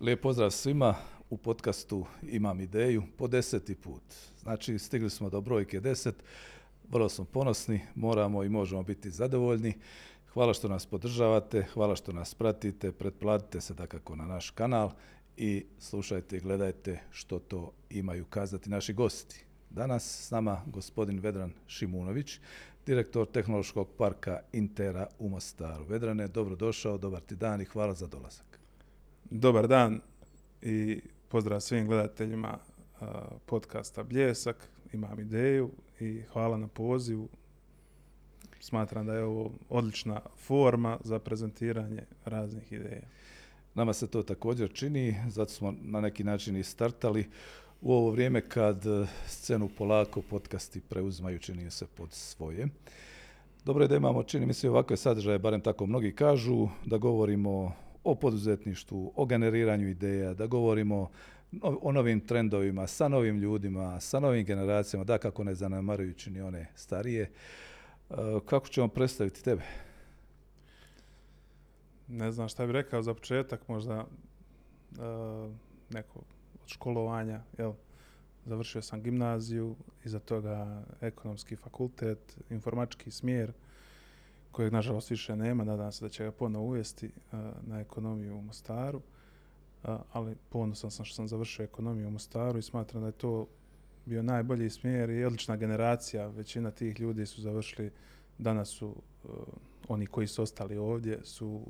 Lijep pozdrav svima u podcastu Imam ideju po deseti put. Znači, stigli smo do brojke deset, vrlo smo ponosni, moramo i možemo biti zadovoljni. Hvala što nas podržavate, hvala što nas pratite, pretplatite se dakako na naš kanal i slušajte i gledajte što to imaju kazati naši gosti. Danas s nama gospodin Vedran Šimunović, direktor Tehnološkog parka Intera u Mostaru. Vedrane, dobrodošao, dobar ti dan i hvala za dolazak. Dobar dan i pozdrav svim gledateljima podcasta Bljesak. Imam ideju i hvala na pozivu. Smatram da je ovo odlična forma za prezentiranje raznih ideja. Nama se to također čini, zato smo na neki način i startali u ovo vrijeme kad e, scenu polako podcasti preuzmaju, čini se pod svoje. Dobro je da imamo, čini mi se, ovakve sadržaje, barem tako mnogi kažu, da govorimo o poduzetništvu, o generiranju ideja, da govorimo o novim trendovima, sa novim ljudima, sa novim generacijama, da kako ne zanemarujući ni one starije. E, kako ćemo predstaviti tebe? Ne znam šta bih rekao za početak, možda uh, neko od školovanja, jel? Završio sam gimnaziju, iza toga ekonomski fakultet, informački smjer, kojeg nažalost više nema, nadam se da će ga ponovo uvesti eh, na ekonomiju u Mostaru, eh, ali ponosan sam što sam završio ekonomiju u Mostaru i smatram da je to bio najbolji smjer i odlična generacija. Većina tih ljudi su završili, danas su uh, oni koji su ostali ovdje, su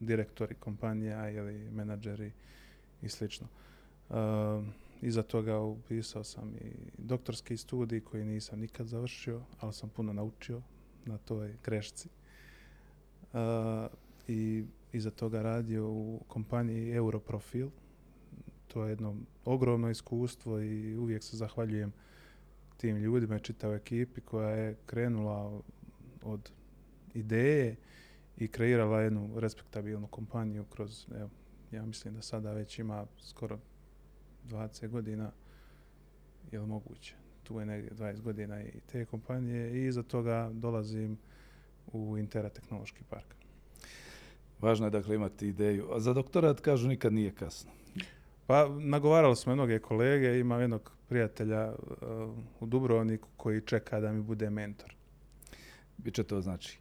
direktori kompanija ili menadžeri i slično. Uh, iza toga upisao sam i doktorski studij koji nisam nikad završio, ali sam puno naučio na toj grešci. Uh, I iza toga radio u kompaniji Europrofil. To je jedno ogromno iskustvo i uvijek se zahvaljujem tim ljudima i čitavoj ekipi koja je krenula od ideje i kreirala jednu respektabilnu kompaniju kroz, evo, ja mislim da sada već ima skoro 20 godina, je li moguće? Tu je negdje 20 godina i te kompanije i iza toga dolazim u Intera tehnološki park. Važno je dakle imati ideju. A za doktorat kažu nikad nije kasno. Pa nagovaralo smo mnoge kolege, imam jednog prijatelja uh, u Dubrovniku koji čeka da mi bude mentor. Biće to znači.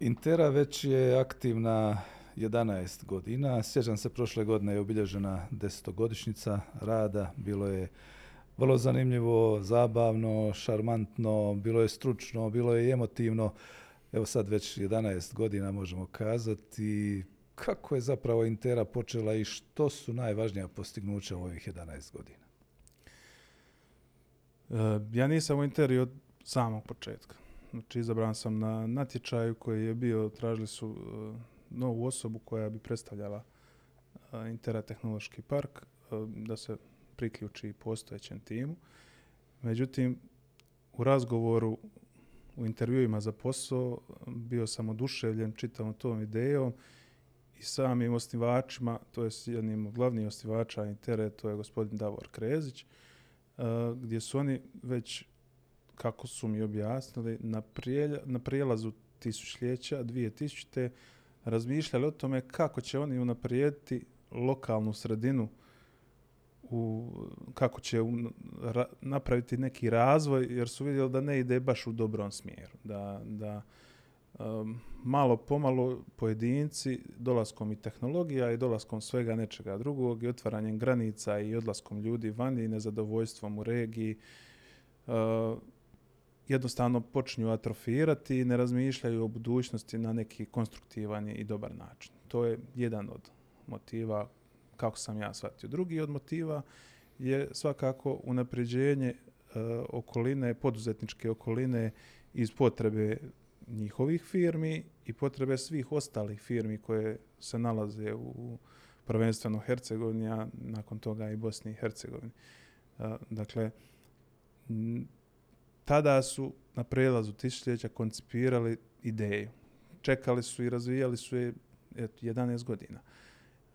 Intera već je aktivna 11 godina. Sjećam se, prošle godine je obilježena desetogodišnjica rada. Bilo je vrlo zanimljivo, zabavno, šarmantno, bilo je stručno, bilo je emotivno. Evo sad već 11 godina možemo kazati kako je zapravo Intera počela i što su najvažnija postignuća u ovih 11 godina. E, ja nisam u Interi od samog početka. Znači, izabran sam na natječaju koji je bio, tražili su uh, novu osobu koja bi predstavljala uh, Intera tehnološki park, uh, da se priključi postojećem timu. Međutim, u razgovoru, u intervjuima za posao, bio sam oduševljen čitavom tom idejom i samim osnivačima, to je jednim od glavnih osnivača Intere, to je gospodin Davor Krezić, uh, gdje su oni već kako su mi objasnili, na, prijelja, na prijelazu tisućljeća, 2000. razmišljali o tome kako će oni unaprijediti lokalnu sredinu, u, kako će u, ra, napraviti neki razvoj, jer su vidjeli da ne ide baš u dobrom smjeru. Da, da um, malo pomalo pojedinci dolaskom i tehnologija i dolaskom svega nečega drugog i otvaranjem granica i odlaskom ljudi vani i nezadovoljstvom u regiji, uh, jednostavno počinju atrofirati i ne razmišljaju o budućnosti na neki konstruktivan i dobar način. To je jedan od motiva kako sam ja shvatio. Drugi od motiva je svakako unapređenje uh, okoline, poduzetničke okoline iz potrebe njihovih firmi i potrebe svih ostalih firmi koje se nalaze u prvenstveno Hercegovini, a nakon toga i Bosni i Hercegovini. E, dakle, tada su na prelazu tisućljeća koncipirali ideju. Čekali su i razvijali su je 11 godina.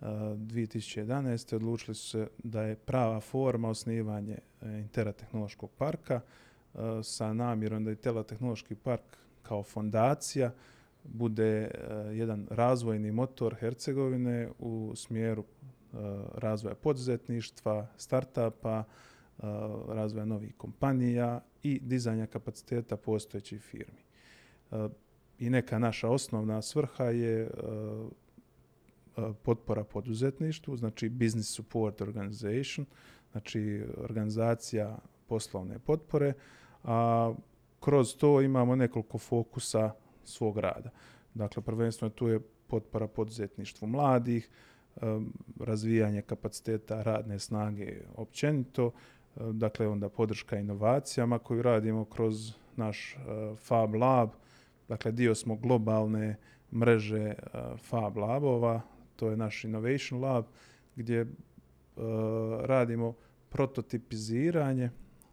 2011. odlučili su se da je prava forma osnivanje e, Intera tehnološkog parka e, sa namjerom da je Intera tehnološki park kao fondacija bude e, jedan razvojni motor Hercegovine u smjeru razvoja poduzetništva, startapa, razvoja novih kompanija i dizanja kapaciteta postojećih firmi. I neka naša osnovna svrha je E, potpora poduzetništvu, znači Business Support Organization, znači organizacija poslovne potpore, a kroz to imamo nekoliko fokusa svog rada. Dakle, prvenstveno tu je potpora poduzetništvu mladih, e, razvijanje kapaciteta radne snage općenito, e, dakle onda podrška inovacijama koju radimo kroz naš Fab Lab, dakle dio smo globalne mreže Fab Labova, to je naš Innovation Lab, gdje e, radimo prototipiziranje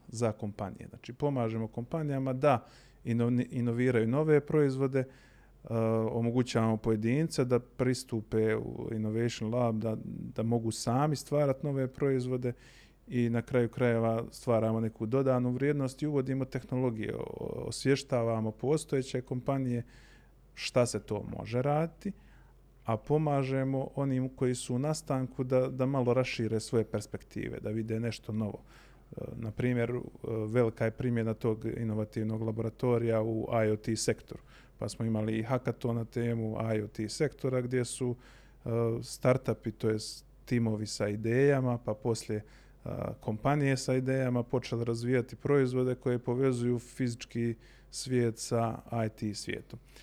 za kompanije. Znači, pomažemo kompanijama da inoviraju nove proizvode, uh, omogućavamo pojedince da pristupe u Innovation Lab, da, da mogu sami stvarati nove proizvode i na kraju krajeva stvaramo neku dodanu vrijednost i uvodimo tehnologije, osvještavamo postojeće kompanije šta se to može raditi, a pomažemo onim koji su u nastanku da, da malo rašire svoje perspektive, da vide nešto novo. E, na primjer, e, velika je primjena tog inovativnog laboratorija u IoT sektoru. Pa smo imali i hackathon na temu IoT sektora gdje su uh, startupi, to je timovi sa idejama, pa poslije kompanije sa idejama počeli razvijati proizvode koje povezuju fizički svijet sa IT svijetom. Uh,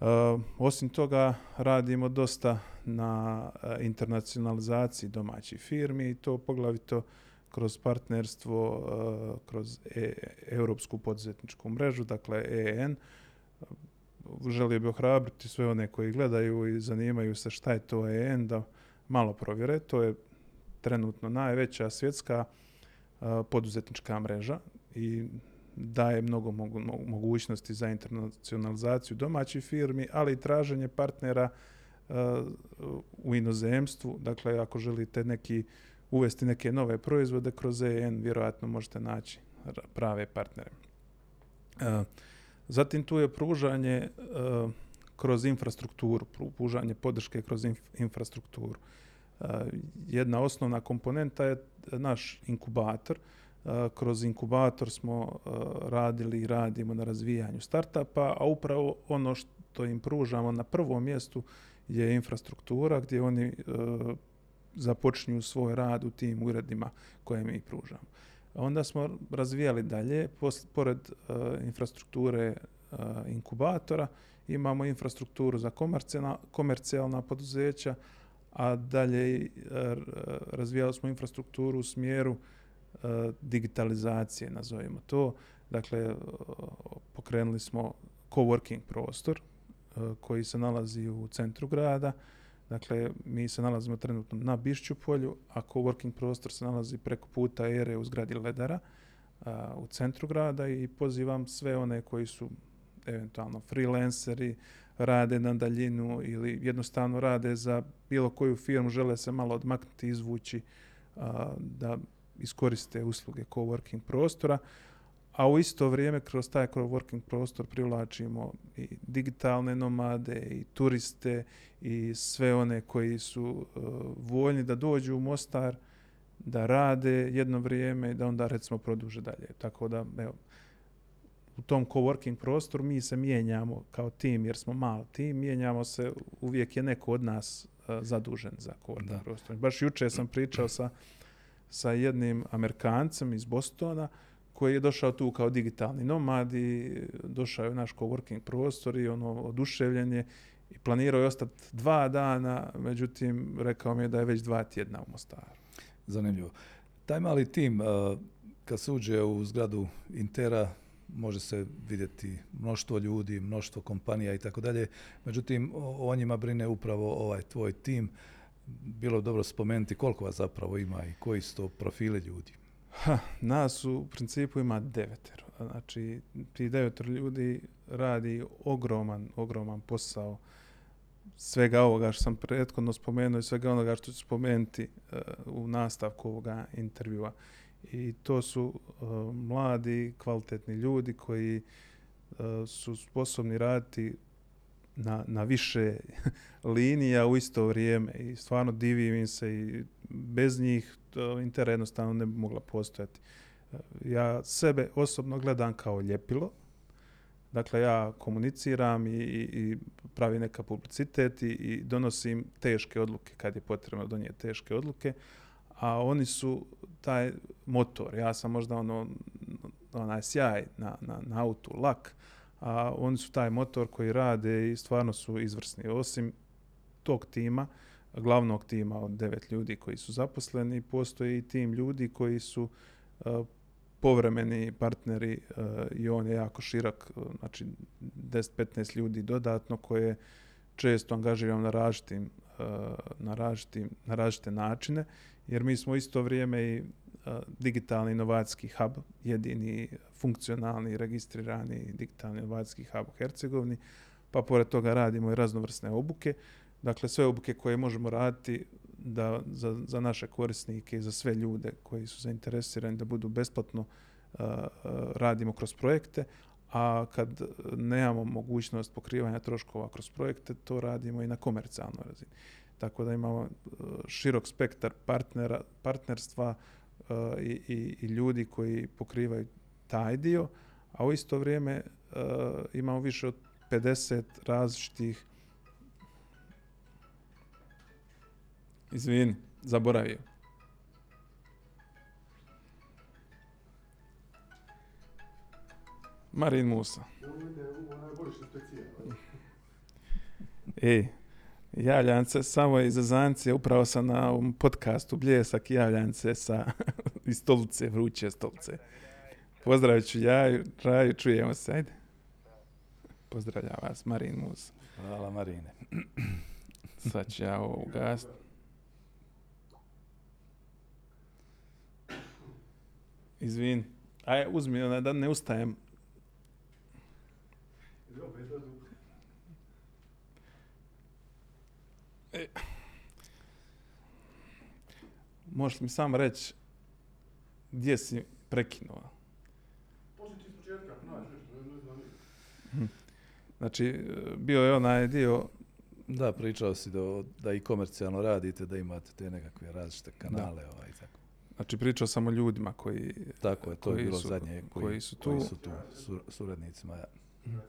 Eh, osim toga, radimo dosta na eh, internacionalizaciji domaćih firmi i to poglavito kroz partnerstvo, eh, kroz e, Europsku poduzetničku mrežu, dakle EN. Želio bih ohrabriti sve one koji gledaju i zanimaju se šta je to EN, da malo provjere. To je trenutno najveća svjetska poduzetnička mreža i daje mnogo mogućnosti za internacionalizaciju domaćih firmi, ali i traženje partnera uh, u inozemstvu. Dakle, ako želite neki uvesti neke nove proizvode kroz EN, vjerojatno možete naći prave partnere. E, zatim tu je pružanje e, kroz infrastrukturu, pružanje podrške kroz infrastrukturu. Jedna osnovna komponenta je naš inkubator. Kroz inkubator smo radili i radimo na razvijanju startupa, a upravo ono što im pružamo na prvom mjestu je infrastruktura gdje oni započinju svoj rad u tim uredima koje mi pružamo. Onda smo razvijali dalje, pored uh, infrastrukture uh, inkubatora, imamo infrastrukturu za komercijalna, komercijalna poduzeća, a dalje uh, razvijali smo infrastrukturu u smjeru uh, E, digitalizacije, nazovimo to. Dakle, e, pokrenuli smo coworking prostor e, koji se nalazi u centru grada, Dakle, mi se nalazimo trenutno na Bišću polju, a coworking prostor se nalazi preko puta ere u zgradi Ledara a, u centru grada i pozivam sve one koji su eventualno freelanceri, rade na daljinu ili jednostavno rade za bilo koju firmu, žele se malo odmaknuti, izvući a, da iskoriste usluge coworking prostora a u isto vrijeme kroz taj working prostor privlačimo i digitalne nomade i turiste i sve one koji su uh, voljni da dođu u Mostar da rade jedno vrijeme i da onda recimo produže dalje. Tako da evo, u tom coworking prostoru mi se mijenjamo kao tim jer smo malo tim, mijenjamo se, uvijek je neko od nas uh, zadužen za coworking da. prostor. Baš juče sam pričao sa, sa jednim Amerikancem iz Bostona koji je došao tu kao digitalni nomad i došao je u naš coworking prostor i ono oduševljen je i planirao je ostati dva dana, međutim rekao mi je da je već dva tjedna u Mostaru. Zanimljivo. Taj mali tim, eh, kad se uđe u zgradu Intera, može se vidjeti mnoštvo ljudi, mnoštvo kompanija i tako dalje. Međutim, o, njima brine upravo ovaj tvoj tim. Bilo dobro spomenuti koliko vas zapravo ima i koji su to profile ljudi. Ha, nas u principu ima devetero. Znači, ti devetero ljudi radi ogroman, ogroman posao svega ovoga što sam prethodno spomenuo i svega onoga što ću spomenuti uh, u nastavku ovoga intervjua. I to su uh, mladi, kvalitetni ljudi koji uh, su sposobni raditi na, na više linija u isto vrijeme i stvarno divim im se i bez njih to Intera jednostavno ne bi mogla postojati. E, ja sebe osobno gledam kao ljepilo, Dakle, ja komuniciram i, i, i pravi neka publicitet i, i donosim teške odluke kad je potrebno donijeti teške odluke, a oni su taj motor. Ja sam možda ono, onaj sjaj na, na, na autu, lak, a oni su taj motor koji rade i stvarno su izvrsni. Osim tog tima, glavnog tima od devet ljudi koji su zaposleni, postoji i tim ljudi koji su uh, povremeni partneri uh, i on je jako širok, uh, e, znači 10-15 ljudi dodatno koje često angažiram na različitim, na, različitim, na različite načine, jer mi smo isto vrijeme i digitalni inovacijski hub, jedini funkcionalni, registrirani digitalni inovacijski hub u Hercegovini, pa pored toga radimo i raznovrsne obuke. Dakle, sve obuke koje možemo raditi da za, za naše korisnike i za sve ljude koji su zainteresirani da budu besplatno uh, radimo kroz projekte, a kad nemamo mogućnost pokrivanja troškova kroz projekte, to radimo i na komercijalnoj razini. Tako da imamo širok spektar partnera, partnerstva uh, i, i, i ljudi koji pokrivaju taj dio, a u isto vrijeme uh, imamo više od 50 različitih Izvini, zaboravio. Marin Musa. Ej, javljance, samo iz Azancije, upravo sam na ovom podcastu Bljesak javljance sa iz stolice, vruće stolice. Pozdravit ću ja, Raju, čujemo se, ajde. Pozdravljam vas, Marin Musa. Hvala Marine. Sad ću ja ovo ugasiti. Izvin. Aj, uzmi da ne ustajem. E. Možeš mi sam reći gdje si prekinuo? Znači, bio je onaj dio... Da, pričao si da, da i komercijalno radite, da imate te nekakve različite kanale. Da. Ovaj, tako. Znači pričao sam o ljudima koji Tako je, to je bilo su, zadnje koji, koji su tu. Koji su tu sur, suradnicima. Ja.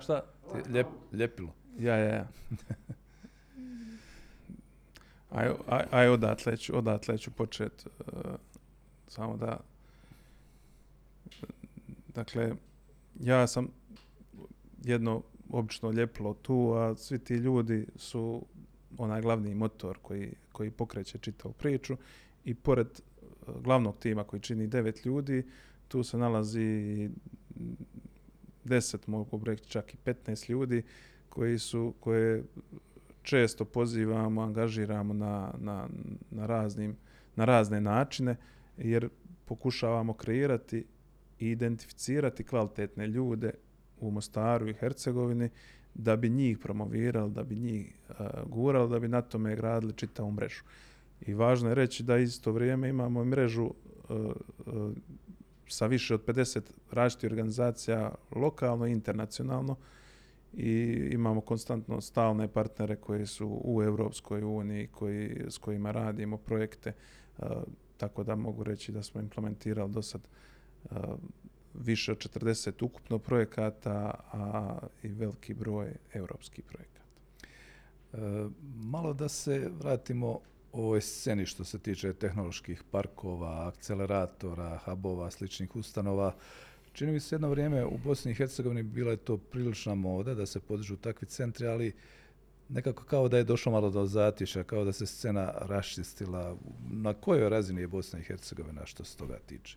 Šta? Ti, ljep, ljepilo. Ja, ja, ja. aj, aj, aj odatle ću, odatle ću počet. Uh, samo da... Dakle, ja sam jedno obično ljepilo tu, a svi ti ljudi su onaj glavni motor koji, koji pokreće čitavu priču i pored e, glavnog tima koji čini devet ljudi, tu se nalazi deset, mogu reći čak i 15 ljudi koji su, koje često pozivamo, angažiramo na, na, na, raznim, na razne načine, jer pokušavamo kreirati i identificirati kvalitetne ljude u Mostaru i Hercegovini da bi njih promovirali, da bi njih uh, gurali, da bi na tome gradili čitavu mrežu. I važno je reći da isto vrijeme imamo mrežu uh, uh, sa više od 50 različitih organizacija lokalno i internacionalno i imamo konstantno stalne partnere koji su u Europskoj uniji koji, s kojima radimo projekte uh, tako da mogu reći da smo implementirali do sad uh, više od 40 ukupno projekata a i veliki broj europskih projekata. E, malo da se vratimo ovoj sceni što se tiče tehnoloških parkova, akceleratora, hubova, sličnih ustanova. Čini mi se jedno vrijeme u Bosni i Hercegovini bila je to prilična moda da se podižu takvi centri, ali nekako kao da je došlo malo do zatiša, kao da se scena raščistila. Na kojoj razini je Bosna i Hercegovina što se toga tiče?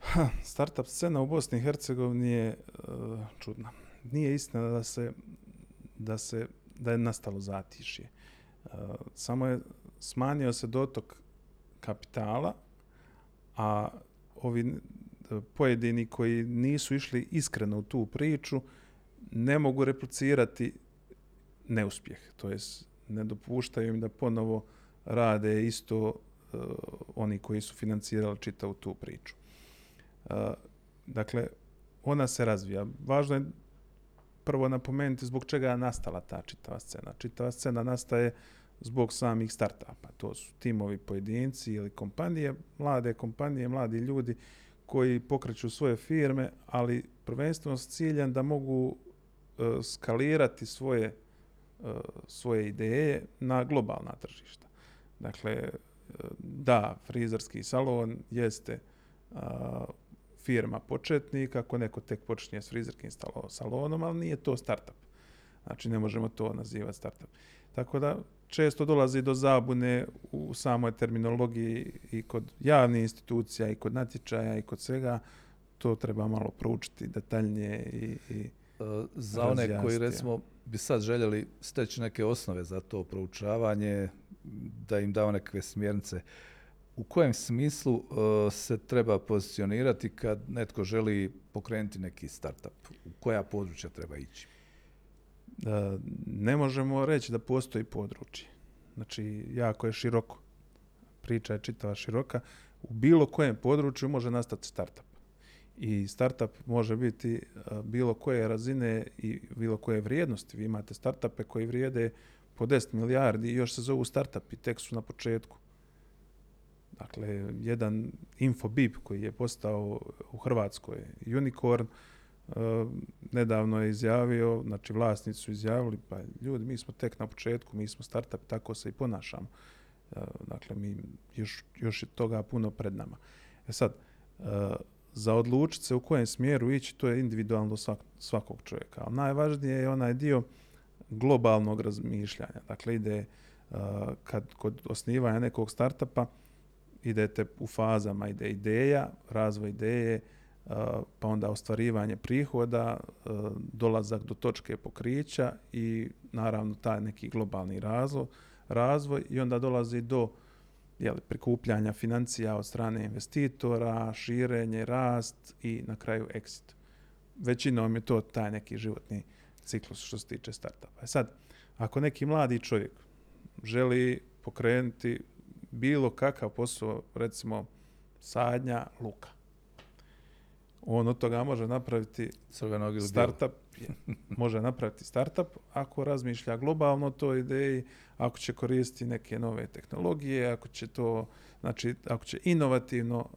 Ha, startup scena u Bosni i Hercegovini je uh, čudna. Nije istina da se da se da je nastalo zatišje. Uh, samo je smanjio se dotok kapitala, a ovi pojedini koji nisu išli iskreno u tu priču ne mogu replicirati neuspjeh. To jest ne dopuštaju im da ponovo rade isto uh, oni koji su financirali čitavu tu priču. Uh, dakle, ona se razvija. Važno je prvo napomenuti zbog čega je nastala ta čitava scena. Čitava scena nastaje zbog samih startupa. To su timovi pojedinci ili kompanije, mlade kompanije, mladi ljudi koji pokreću svoje firme, ali prvenstveno s ciljem da mogu e, skalirati svoje, e, svoje ideje na globalna tržišta. Dakle, e, da, frizerski salon jeste a, firma početnik, ako neko tek počinje s frizerskim salonom, ali nije to startup. Znači, ne možemo to nazivati startup. Tako da, često dolazi do zabune u samoj terminologiji i kod javnih institucija i kod natječaja i kod svega. To treba malo proučiti detaljnije i, i e, Za one koji recimo bi sad željeli steći neke osnove za to proučavanje, da im dao neke smjernice, u kojem smislu uh, se treba pozicionirati kad netko želi pokrenuti neki startup? U koja područja treba ići? Ne možemo reći da postoji područje. Znači, jako je široko. Priča je čitava široka. U bilo kojem području može nastati startup. I startup može biti eh, bilo koje razine i bilo koje vrijednosti. Vi imate startupe koji vrijede po 10 milijardi i još se zovu i tek su na početku. Dakle, jedan Infobip koji je postao u Hrvatskoj unicorn, Uh, Eh, nedavno je izjavio, znači vlasnici su izjavili, pa ljudi, mi smo tek na početku, mi smo startup, tako se i ponašamo. Eh, dakle, mi još, još je toga puno pred nama. E sad, eh, za odlučiti se u kojem smjeru ići, to je individualno svak, svakog čovjeka. Ali najvažnije je onaj dio globalnog razmišljanja. Dakle, ide kad kod osnivanja nekog startupa, idete u fazama, ide ideja, razvoj ideje, uh, Eh, pa onda ostvarivanje prihoda, eh, dolazak do točke pokrića i naravno taj neki globalni razvoj, razvoj i onda dolazi do jeli, prikupljanja financija od strane investitora, širenje, rast i na kraju exit. Većinom je to taj neki životni ciklus što se tiče startupa. E sad, ako neki mladi čovjek želi pokrenuti bilo kakav posao, recimo sadnja luka, on od toga može napraviti startup, može napraviti startup ako razmišlja globalno to ideji, ako će koristiti neke nove tehnologije, ako će to, znači, ako će inovativno uh,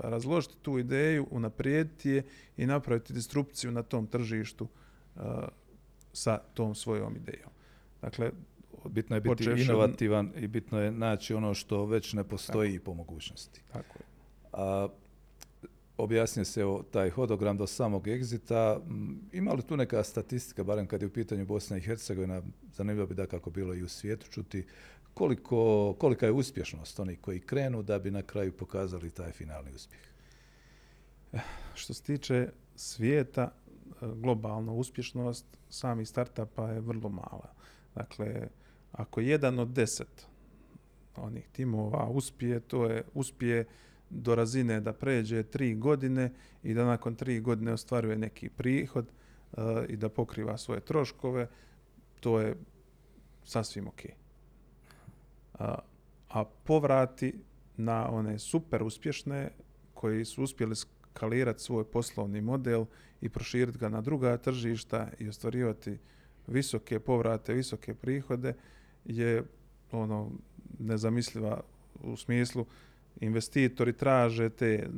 razložiti tu ideju, unaprijediti je i napraviti disrupciju na tom tržištu uh, sa tom svojom idejom. Dakle, bitno je biti inovativan i bitno je naći ono što već ne postoji tako. po mogućnosti. Tako je. A, objasnio se o taj hodogram do samog egzita. Mm, ima li tu neka statistika, barem kad je u pitanju Bosna i Hercegovina, zanimljivo bi da kako bilo i u svijetu čuti, koliko, kolika je uspješnost onih koji krenu da bi na kraju pokazali taj finalni uspjeh? Što se tiče svijeta, e, globalna uspješnost samih startupa je vrlo mala. Dakle, ako jedan od deset onih timova uspije, to je uspije do razine da pređe tri godine i da nakon tri godine ostvaruje neki prihod uh, i da pokriva svoje troškove, to je sasvim ok. A, a povrati na one super uspješne koji su uspjeli skalirati svoj poslovni model i proširiti ga na druga tržišta i ostvarivati visoke povrate, visoke prihode je ono nezamisliva u smislu uh, investitori traže te,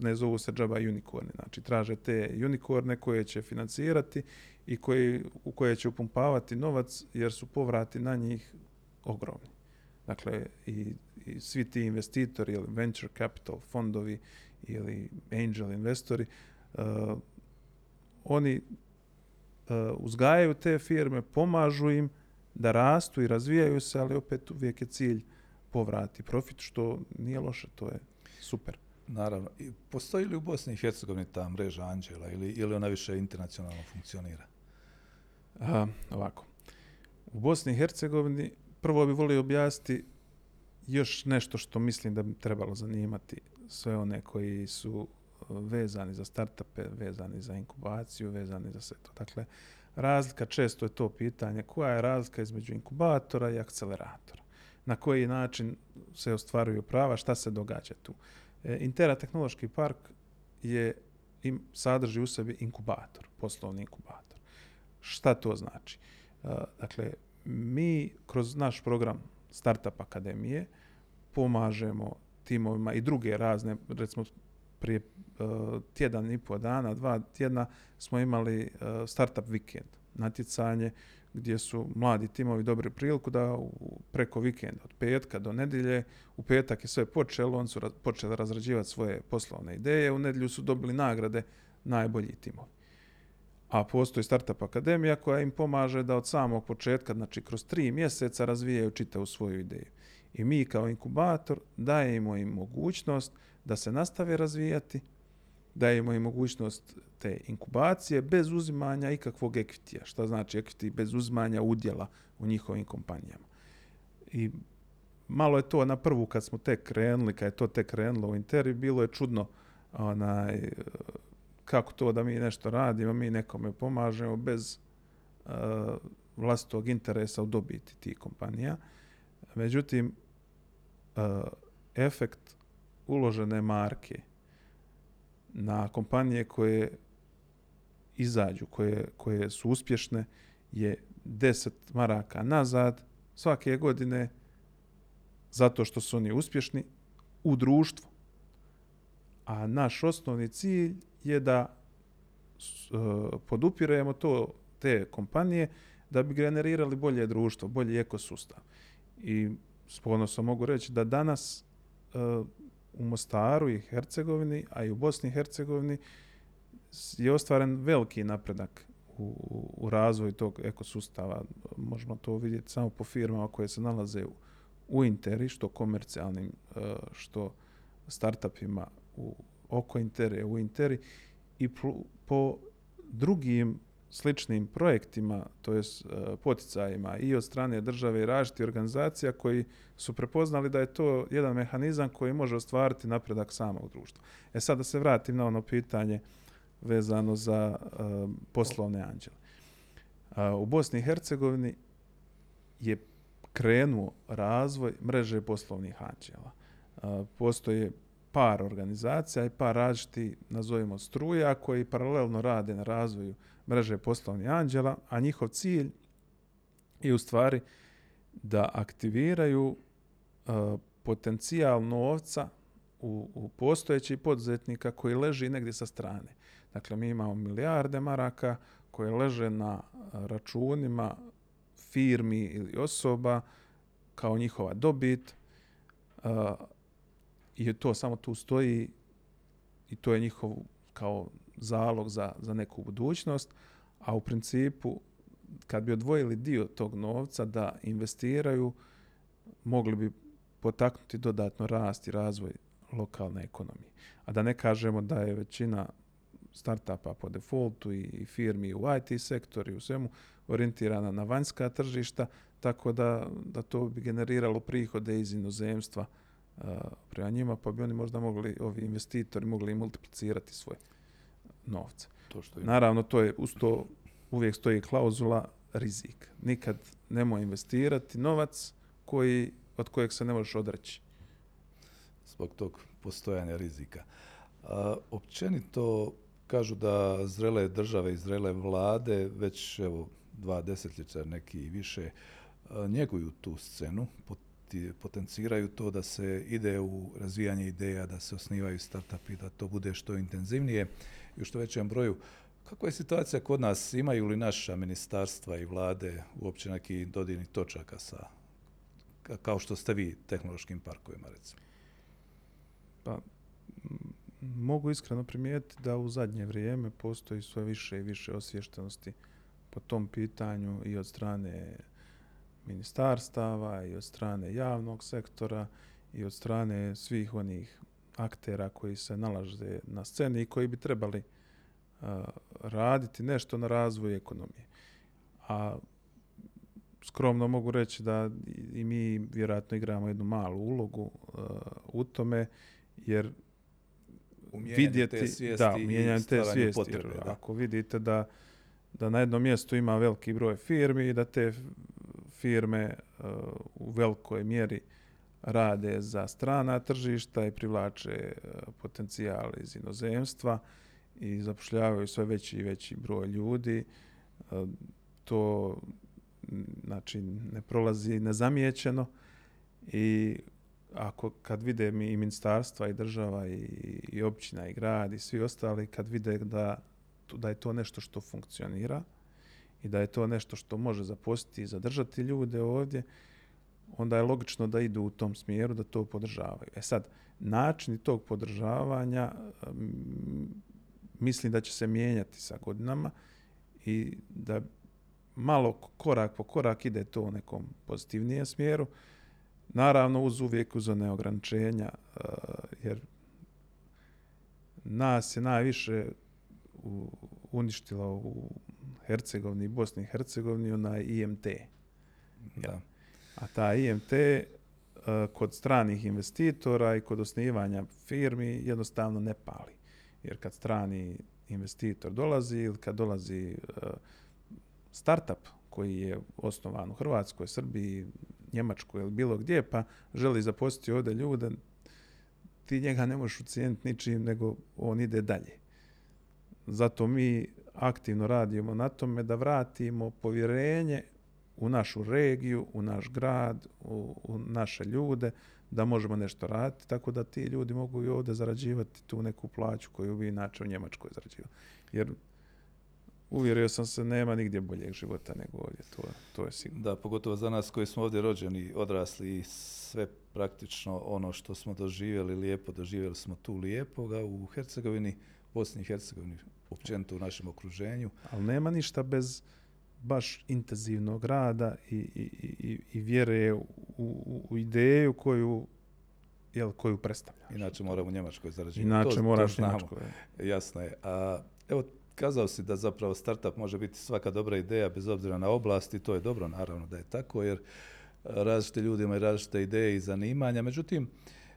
ne zovu se džaba unikorni, znači traže te unikorne koje će financirati i koji, u koje će upumpavati novac jer su povrati na njih ogromni. Dakle, i, i svi ti investitori ili venture capital fondovi ili angel investori, uh, oni uh, uzgajaju te firme, pomažu im da rastu i razvijaju se, ali opet uvijek je cilj uh, povrati profit, što nije loše, to je super. Naravno. I postoji li u Bosni i Hercegovini ta mreža Anđela ili, ili ona više internacionalno funkcionira? A, ovako. U Bosni i Hercegovini prvo bi volio objasniti još nešto što mislim da bi trebalo zanimati sve one koji su vezani za startupe, vezani za inkubaciju, vezani za sve to. Dakle, razlika često je to pitanje koja je razlika između inkubatora i akceleratora na koji način se ostvaruju prava, šta se događa tu. E, Intera tehnološki park je im sadrži u sebi inkubator, poslovni inkubator. Šta to znači? E, dakle, mi kroz naš program Startup Akademije pomažemo timovima i druge razne, recimo prije uh, tjedan i po dana, dva tjedna smo imali uh, Startup Weekend, natjecanje gdje su mladi timovi dobri priliku da u, preko vikenda, od petka do nedjelje, u petak je sve počelo, oni su raz, počeli razrađivati svoje poslovne ideje, u nedjelju su dobili nagrade najbolji timovi. A postoji Startup Akademija koja im pomaže da od samog početka, znači kroz tri mjeseca, razvijaju čitavu svoju ideju. I mi kao inkubator dajemo im mogućnost da se nastave razvijati, dajemo im mogućnost te inkubacije bez uzimanja ikakvog ekvitija. Šta znači equity? Bez uzimanja udjela u njihovim kompanijama. I malo je to na prvu kad smo tek krenuli, kad je to tek krenulo u Interi, bilo je čudno onaj, kako to da mi nešto radimo, mi nekome pomažemo bez uh, vlastitog interesa u dobiti tih kompanija. Međutim, uh, efekt uložene marke na kompanije koje izađu, koje, koje su uspješne, je 10 maraka nazad svake godine zato što su oni uspješni u društvu. A naš osnovni cilj je da e, podupiremo to te kompanije da bi generirali bolje društvo, bolji ekosustav. I s ponosom mogu reći da danas e, u Mostaru i Hercegovini, a i u Bosni i Hercegovini je ostvaren veliki napredak u, u razvoju tog ekosustava. Možemo to vidjeti samo po firmama koje se nalaze u, u Interi, što komercijalnim, e, što startupima u, oko Interi, u Interi i po drugim sličnim projektima, to je e, poticajima i od strane države i različitih organizacija koji su prepoznali da je to jedan mehanizam koji može ostvariti napredak samog društva. E sad da se vratim na ono pitanje vezano za uh, poslovne anđele. Uh, u Bosni i Hercegovini je krenuo razvoj mreže poslovnih anđela. Uh, postoje par organizacija i par različiti, nazovimo struja, koji paralelno rade na razvoju mreže poslovni anđela, a njihov cilj je u stvari da aktiviraju uh, potencijal novca u, u postojeći poduzetnika koji leži negdje sa strane. Dakle, mi imamo milijarde maraka koje leže na e, računima firmi ili osoba kao njihova dobit uh, i to samo tu stoji i to je njihov kao zalog za, za neku budućnost, a u principu kad bi odvojili dio tog novca da investiraju, mogli bi potaknuti dodatno rast i razvoj lokalne ekonomije. A da ne kažemo da je većina startupa po defaultu i firmi u IT sektoru i u svemu orijentirana na vanjska tržišta, tako da, da to bi generiralo prihode iz inozemstva uh, prema njima, pa bi oni možda mogli, ovi investitori, mogli multiplicirati svoje novca. To što ima. Naravno, to je uz to uvijek stoji klauzula rizik. Nikad nemoj investirati novac koji, od kojeg se ne možeš odreći. Zbog tog postojanja rizika. A, općenito kažu da zrele države i zrele vlade već evo, dva desetljeća neki i više njeguju tu scenu, potenciraju to da se ide u razvijanje ideja, da se osnivaju startupi, da to bude što intenzivnije i u što većem broju. Kako je situacija kod nas? Imaju li naša ministarstva i vlade uopće neki dodirni točaka sa, kao što ste vi, tehnološkim parkovima, recimo? Pa, mogu iskreno primijetiti da u zadnje vrijeme postoji sve više i više osvještenosti po tom pitanju i od strane ministarstava i od strane javnog sektora i od strane svih onih aktera koji se nalaze na sceni i koji bi trebali uh, raditi nešto na razvoju ekonomije. A skromno mogu reći da i mi vjerojatno igramo jednu malu ulogu uh, u tome, jer vidjeti te svijesti da, mijenjanje te svijesti. Potrebe, da. Ako vidite da, da na jednom mjestu ima veliki broj firmi i da te firme uh, u velikoj mjeri rade za strana tržišta i privlače potencijale potencijal iz inozemstva i zapošljavaju sve veći i veći broj ljudi. E, to znači ne prolazi nezamijećeno i ako kad vide mi i ministarstva i država i, i općina i grad i svi ostali kad vide da da je to nešto što funkcionira i da je to nešto što može zaposliti i zadržati ljude ovdje, onda je logično da idu u tom smjeru da to podržavaju. E sad, način tog podržavanja mislim da će se mijenjati sa godinama i da malo korak po korak ide to u nekom pozitivnijem smjeru. Naravno, uz uvijek uz one ograničenja, e, jer nas je najviše uništila u Hercegovini i Bosni i Hercegovini onaj IMT. Da. A ta IMT e, kod stranih investitora i kod osnivanja firmi jednostavno ne pali. Jer kad strani investitor dolazi ili kad dolazi e, startup koji je osnovan u Hrvatskoj, Srbiji, Njemačkoj ili bilo gdje, pa želi zaposliti ovdje ljude, ti njega ne možeš ucijeniti ničim, nego on ide dalje. Zato mi aktivno radimo na tome da vratimo povjerenje u našu regiju, u naš grad, u, u naše ljude, da možemo nešto raditi, tako da ti ljudi mogu i ovdje zarađivati tu neku plaću koju bi inače u Njemačkoj zarađivali. Jer uvjerio sam se, nema nigdje boljeg života nego ovdje, to, to je sigurno. Da, pogotovo za nas koji smo ovdje rođeni, odrasli i sve praktično ono što smo doživjeli lijepo, doživjeli smo tu lijepoga u Hercegovini, Bosni i Hercegovini, općenito u našem okruženju. Ali nema ništa bez baš intenzivnog rada i, i, i, i vjere u, u, u ideju koju jel, koju predstavljaš. Inače moram u Njemačkoj zarađivati. Inače to, moraš to u Njemačkoj. Jasno je. A, evo, kazao si da zapravo startup može biti svaka dobra ideja bez obzira na oblast i to je dobro naravno da je tako jer različite ljudi imaju različite ideje i zanimanja. Međutim,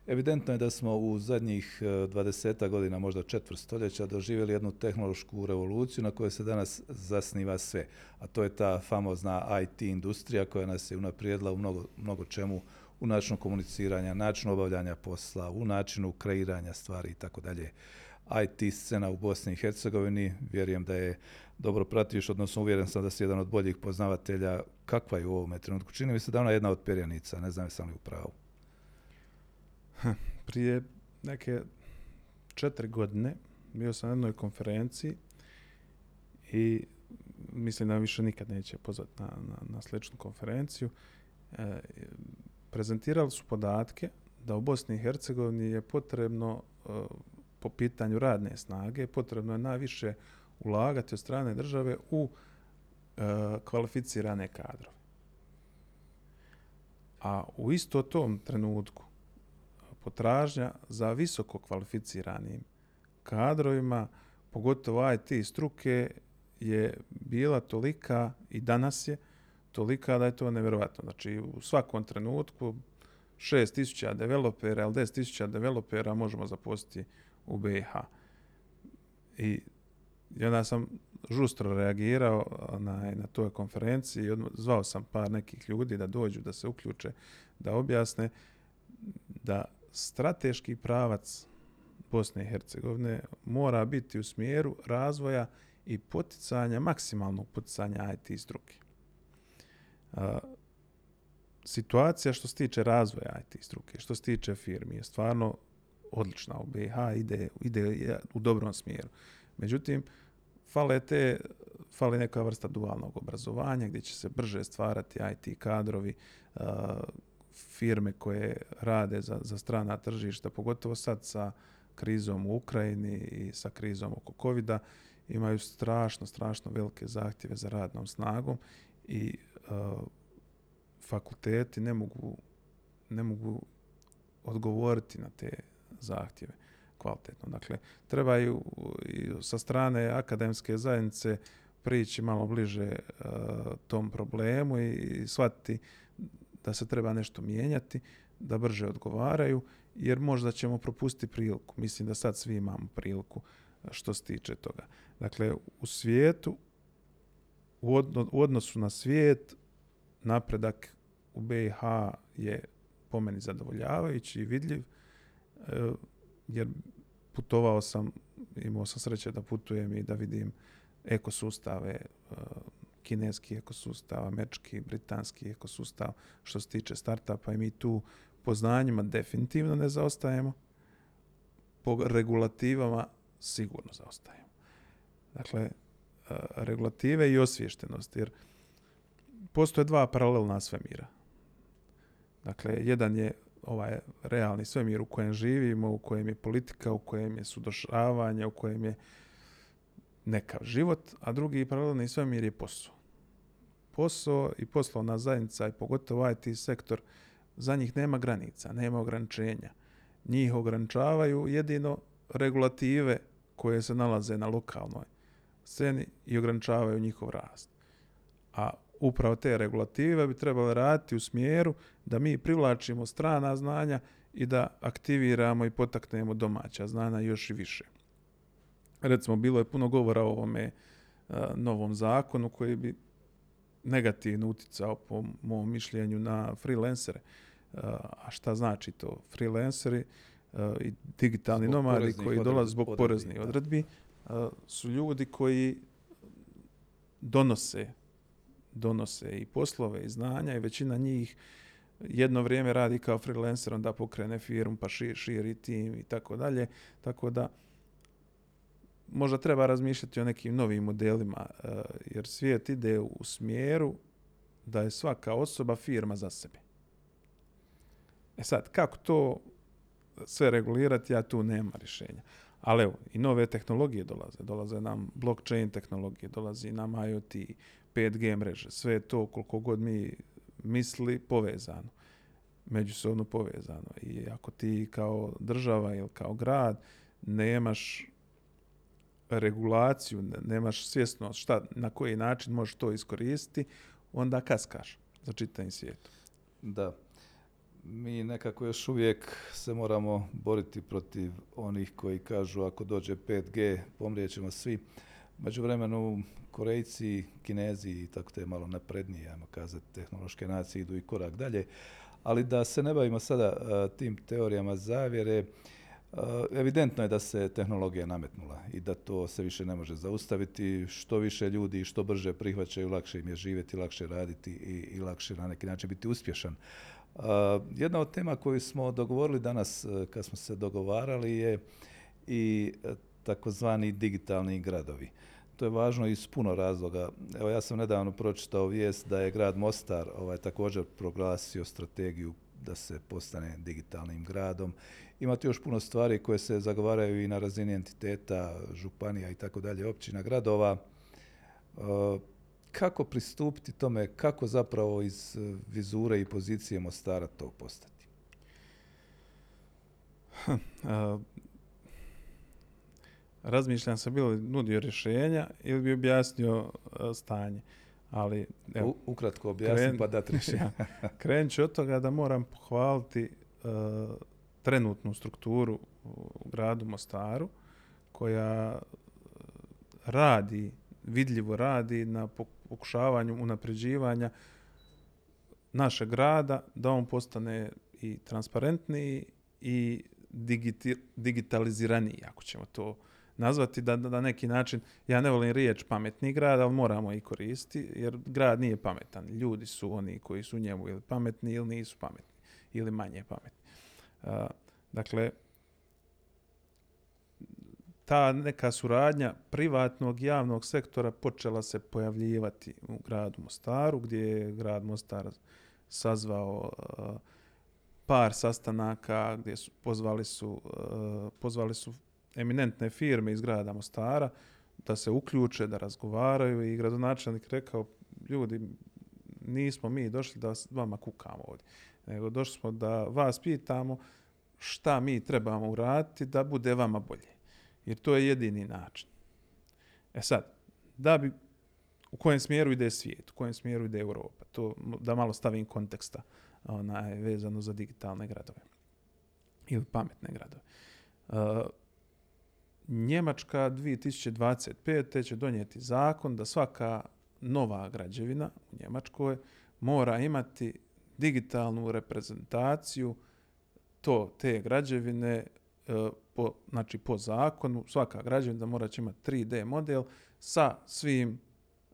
evidentno je da smo u zadnjih e, 20 godina, možda četvrt stoljeća, doživjeli jednu tehnološku revoluciju na kojoj se danas zasniva sve. A to je ta famozna IT industrija koja nas je unaprijedila u mnogo, mnogo čemu u načinu komuniciranja, načinu obavljanja posla, u načinu kreiranja stvari i tako dalje. IT scena u Bosni i Hercegovini. Vjerujem da je dobro pratiš, odnosno uvjeren sam da si jedan od boljih poznavatelja. Kakva je u ovome trenutku? Čini mi se da ona je jedna od perjanica, ne znam sam li u pravu. Hm, prije neke četiri godine bio sam na jednoj konferenciji i mislim da više nikad neće pozvati na, na, na sličnu konferenciju. E, prezentirali su podatke da u Bosni i Hercegovini je potrebno e, po pitanju radne snage potrebno je najviše ulagati od strane države u e, kvalificirane kadrove. A u isto tom trenutku potražnja za visoko kvalificiranim kadrovima, pogotovo IT struke, je bila tolika i danas je tolika da je to nevjerovatno. Znači u svakom trenutku 6000 developera ili 10.000 developera možemo zaposliti u BiH. I onda sam žustro reagirao na, na toj konferenciji i zvao sam par nekih ljudi da dođu, da se uključe, da objasne da strateški pravac Bosne i Hercegovine mora biti u smjeru razvoja i poticanja, maksimalnog poticanja IT struke. A, situacija što se tiče razvoja IT struke, što se tiče firmi, je stvarno odlična u BiH, ide, ide u dobrom smjeru. Međutim, fale te, fale neka vrsta dualnog obrazovanja gdje će se brže stvarati IT kadrovi, uh, firme koje rade za, za strana tržišta, pogotovo sad sa krizom u Ukrajini i sa krizom oko covid imaju strašno, strašno velike zahtjeve za radnom snagom i uh, fakulteti ne mogu, ne mogu odgovoriti na te zahtjeve kvalitetno. Dakle, trebaju i sa strane akademske zajednice prići malo bliže uh, tom problemu i, i shvatiti da se treba nešto mijenjati, da brže odgovaraju, jer možda ćemo propustiti priliku. Mislim da sad svi imamo priliku e, što se tiče toga. Dakle, u svijetu, u, odno, u odnosu na svijet, napredak u BiH je po meni zadovoljavajući i vidljiv. E, jer putovao sam, imao sam sreće da putujem i da vidim ekosustave, e, kineski ekosustav, američki, britanski ekosustav, što se tiče startupa i mi tu po znanjima definitivno ne zaostajemo, po regulativama sigurno zaostajemo. Dakle, e, regulative i osviještenost, jer postoje dva paralelna svemira. Dakle, jedan je ovaj realni svemir u kojem živimo, u kojem je politika, u kojem je sudošavanje, u kojem je nekav život, a drugi paralelni svemir je posao. Posao i poslovna zajednica i pogotovo IT sektor, za njih nema granica, nema ograničenja. Njih ograničavaju jedino regulative koje se nalaze na lokalnoj sceni i ograničavaju njihov rast. A upravo te regulative bi trebale raditi u smjeru da mi privlačimo strana znanja i da aktiviramo i potaknemo domaća znanja još i više. Recimo, bilo je puno govora o ovome uh, novom zakonu koji bi negativno uticao po mom mišljenju na freelancere. Uh, a šta znači to? Freelanceri uh, i digitalni zbog nomadi koji dolaze zbog poreznih odredbi uh, su ljudi koji donose donose i poslove i znanja i većina njih jedno vrijeme radi kao freelancer, onda pokrene firmu pa širi, širi tim i tako dalje. Tako da možda treba razmišljati o nekim novim modelima eh, jer svijet ide u smjeru da je svaka osoba firma za sebe. E sad, kako to sve regulirati, ja tu nema rješenja. Ali evo, i nove tehnologije dolaze. Dolaze nam blockchain tehnologije, dolazi nam IoT, 5G mreže, sve to koliko god mi misli povezano, međusobno povezano. I ako ti kao država ili kao grad nemaš regulaciju, nemaš svjesnost šta, na koji način možeš to iskoristiti, onda kaskaš za čitanje svijetu. Da. Mi nekako još uvijek se moramo boriti protiv onih koji kažu ako dođe 5G, pomrijećemo svi. Među vremenu Korejci, Kinezi i tako te malo naprednije, ajmo kazati, tehnološke nacije idu i korak dalje. Ali da se ne bavimo sada uh, tim teorijama zavjere, uh, Eh, evidentno je da se tehnologija nametnula i da to se više ne može zaustaviti. Što više ljudi što brže prihvaćaju, lakše im je živjeti, lakše raditi i, i lakše na neki način biti uspješan. Uh, jedna od tema koju smo dogovorili danas eh, kad smo se dogovarali je i takozvani digitalni gradovi. To je važno iz puno razloga. Evo ja sam nedavno pročitao vijest da je grad Mostar ovaj također proglasio strategiju da se postane digitalnim gradom. Ima tu još puno stvari koje se zagovaraju i na razini entiteta, županija i tako dalje, općina, gradova. E, kako pristupiti tome, kako zapravo iz vizure i pozicije Mostara to postati? razmišljam se bilo nudio rješenja ili bi objasnio uh, stanje. Ali, evo, U, ukratko objasnim kren, pa dat rješenja. krenut ću od toga da moram pohvaliti uh, trenutnu strukturu u gradu Mostaru koja eh, radi, vidljivo radi na pokušavanju unapređivanja našeg grada da on postane i transparentniji i digiti, digitaliziraniji, ako ćemo to nazvati da, da na neki način, ja ne volim riječ pametni grad, ali moramo i koristiti, jer grad nije pametan. Ljudi su oni koji su njemu ili pametni ili nisu pametni, ili manje pametni. Dakle, ta neka suradnja privatnog javnog sektora počela se pojavljivati u gradu Mostaru, gdje je grad Mostar sazvao par sastanaka gdje su pozvali su pozvali su eminentne firme iz grada Mostara da se uključe, da razgovaraju i gradonačelnik rekao, ljudi, nismo mi došli da vama kukamo ovdje, nego došli smo da vas pitamo šta mi trebamo uraditi da bude vama bolje. Jer to je jedini način. E sad, da bi u kojem smjeru ide svijet, u kojem smjeru ide Europa, to da malo stavim konteksta onaj, vezano za digitalne gradove ili pametne gradove. Uh, Njemačka 2025. će donijeti zakon da svaka nova građevina u Njemačkoj mora imati digitalnu reprezentaciju to te građevine e, po, znači po zakonu svaka građevina mora će imati 3D model sa svim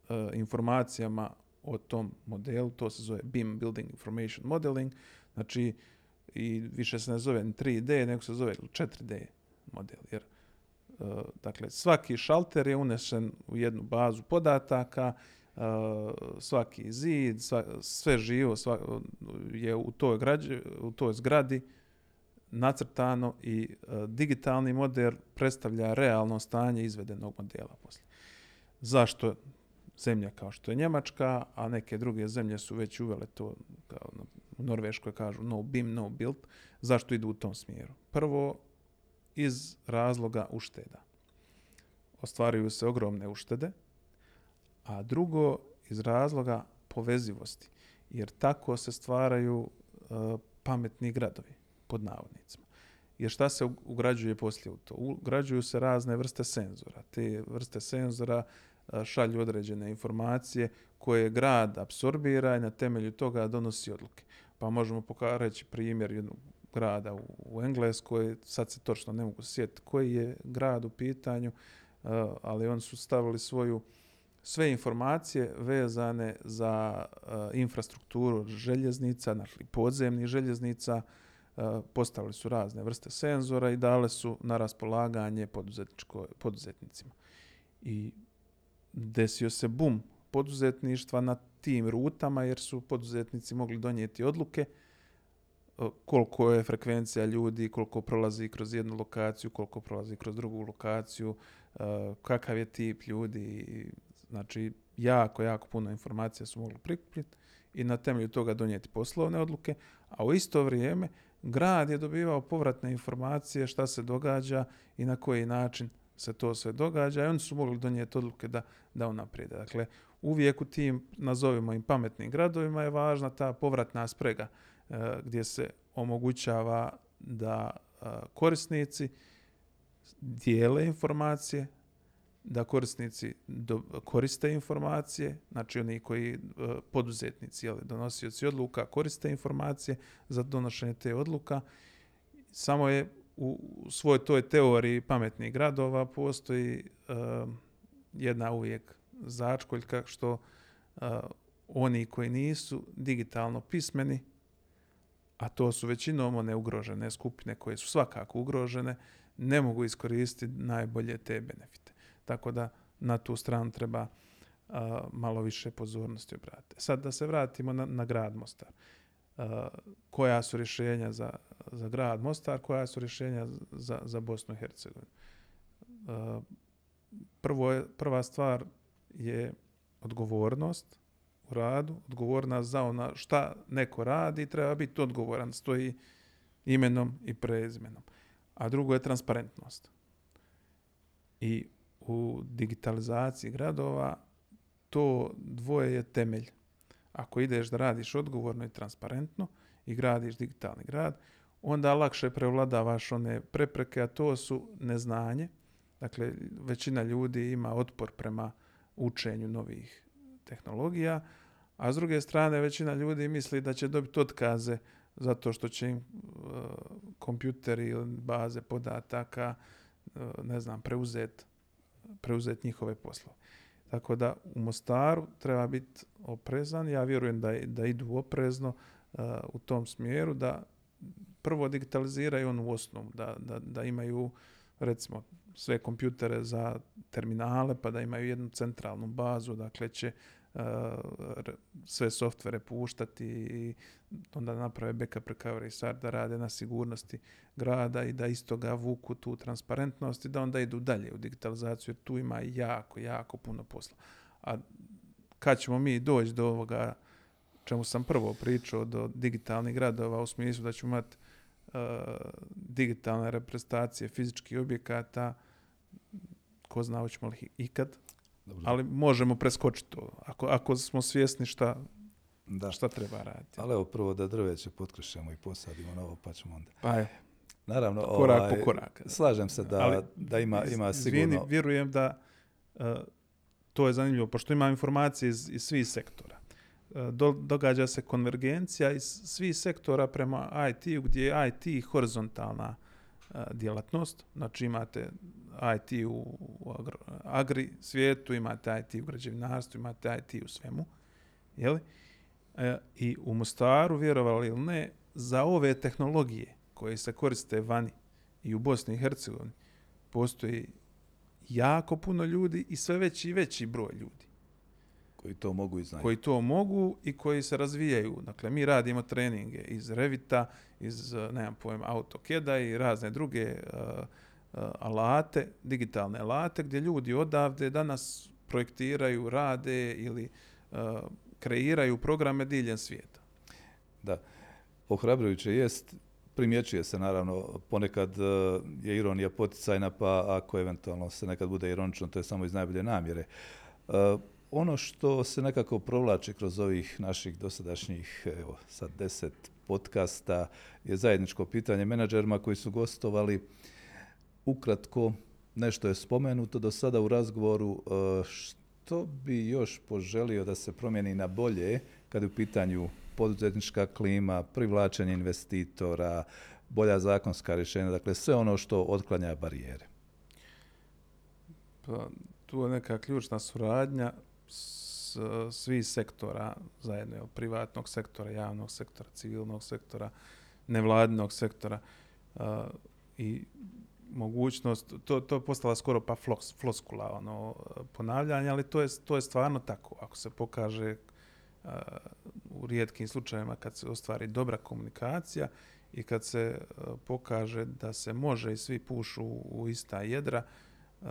e, informacijama o tom modelu, to se zove BIM, Building Information Modeling, znači i više se ne zove 3D, nego se zove 4D model, jer e, dakle svaki šalter je unesen u jednu bazu podataka, e, svaki zid, sve živo sva, je u toj, građe, u toj zgradi nacrtano i e, digitalni model predstavlja realno stanje izvedenog modela poslije. Zašto zemlja kao što je Njemačka, a neke druge zemlje su već uvele to, kao ono, u Norveškoj kažu no BIM, no build. Zašto idu u tom smjeru? Prvo, iz razloga ušteda. Ostvaruju se ogromne uštede, a drugo, iz razloga povezivosti. Jer tako se stvaraju uh, pametni gradovi, pod navodnicima. Jer šta se ugrađuje poslije u to? Ugrađuju se razne vrste senzora. Te vrste senzora šalju određene informacije koje grad absorbira i na temelju toga donosi odluke. Pa možemo pokazati primjer jednog grada u, u Engleskoj, sad se točno ne mogu sjetiti koji je grad u pitanju, ali oni su stavili svoju sve informacije vezane za infrastrukturu željeznica, znači podzemnih željeznica, Eh, postavili su razne vrste senzora i dale su na raspolaganje poduzetnicima. I desio se bum poduzetništva na tim rutama jer su poduzetnici mogli donijeti odluke eh, koliko je frekvencija ljudi, koliko prolazi kroz jednu lokaciju, koliko prolazi kroz drugu lokaciju, eh, kakav je tip ljudi. Znači, jako, jako puno informacija su mogli prikupiti i na temelju toga donijeti poslovne odluke, a u isto vrijeme grad je dobivao povratne informacije šta se događa i na koji način se to sve događa i oni su mogli donijeti odluke da, da unaprijede. Dakle, uvijek u tim, nazovimo im pametnim gradovima, je važna ta povratna sprega e, gdje se omogućava da e, korisnici dijele informacije, da korisnici do, koriste informacije, znači oni koji e, poduzetnici, jel, donosioci odluka, koriste informacije za donošenje te odluka. Samo je u svoj toj teoriji pametnih gradova postoji uh, jedna uvijek začkoljka što uh, oni koji nisu digitalno pismeni, a to su većinom one ugrožene skupine koje su svakako ugrožene, ne mogu iskoristiti najbolje te benefite. Tako da na tu stranu treba a, malo više pozornosti obratiti. Sad da se vratimo na, na grad Mostar. Uh, koja su rješenja za, za grad Mostar, koja su rješenja za, za Bosnu i Hercegovinu. Uh, prvo je, prva stvar je odgovornost u radu, odgovorna za ona šta neko radi, treba biti odgovoran, stoji imenom i prezimenom. A drugo je transparentnost. I u digitalizaciji gradova to dvoje je temelj. Ako ideš da radiš odgovorno i transparentno i gradiš digitalni grad, onda lakše prevladavaš one prepreke, a to su neznanje. Dakle, većina ljudi ima otpor prema učenju novih tehnologija, a s druge strane većina ljudi misli da će dobiti otkaze zato što će im uh, kompjuteri ili baze podataka uh, ne znam, preuzeti preuzeti njihove poslove. Tako da u Mostaru treba biti oprezan. Ja vjerujem da, da idu oprezno uh, u tom smjeru, da prvo digitaliziraju onu osnovu, da, da, da imaju recimo sve kompjutere za terminale, pa da imaju jednu centralnu bazu, dakle će uh, sve softvere puštati i onda naprave backup recovery start da rade na sigurnosti grada i da isto ga vuku tu transparentnost i da onda idu dalje u digitalizaciju jer tu ima jako, jako puno posla. A kad ćemo mi doći do ovoga čemu sam prvo pričao, do digitalnih gradova u smislu da ćemo imati uh, digitalne reprezentacije fizičkih objekata, ko zna hoćemo li ikad, Dobro. ali možemo preskočiti to, ako, ako smo svjesni šta, da. šta treba raditi. Ali evo prvo da drveće potkršemo i posadimo novo, pa ćemo onda. Pa je. Naravno, korak ovaj, po korak. Slažem se da, ali, da ima, ima sigurno... Izvini, vjerujem da uh, to je zanimljivo, pošto ima informacije iz, iz svih sektora. Uh, do, događa se konvergencija iz svih sektora prema IT-u, gdje je IT horizontalna djelatnost. Znači imate IT u agro, agri svijetu, imate IT u građevinarstvu, imate IT u svemu. Jeli? E, I u Mostaru, vjerovali ili ne, za ove tehnologije koje se koriste vani i u Bosni i Hercegovini, postoji jako puno ljudi i sve veći i veći broj ljudi. Koji to mogu i znaju. Koji to mogu i koji se razvijaju. Dakle, mi radimo treninge iz Revita, iz, nemam pojem, AutoCAD-a i razne druge uh, uh, alate, digitalne alate, gdje ljudi odavde danas projektiraju, rade ili uh, kreiraju programe diljem svijeta. Da. Ohrabrujuće jest, primjećuje se naravno, ponekad je ironija poticajna, pa ako eventualno se nekad bude ironično, to je samo iz najbolje namjere. Ono što se nekako provlači kroz ovih naših dosadašnjih, evo, sad deset podcasta, je zajedničko pitanje menadžerima koji su gostovali. Ukratko, nešto je spomenuto do sada u razgovoru, e, što bi još poželio da se promijeni na bolje kad je u pitanju poduzetnička klima, privlačenje investitora, bolja zakonska rješenja, dakle sve ono što otklanja barijere. Pa, tu je neka ključna suradnja s, svi sektora zajedno, jel, privatnog sektora, javnog sektora, civilnog sektora, nevladinog sektora uh, i mogućnost, to, to je postala skoro pa flos, floskula, ono, ponavljanje, ali to je, to je stvarno tako. Ako se pokaže uh, u rijetkim slučajevima kad se ostvari dobra komunikacija i kad se uh, pokaže da se može i svi pušu u ista jedra, uh,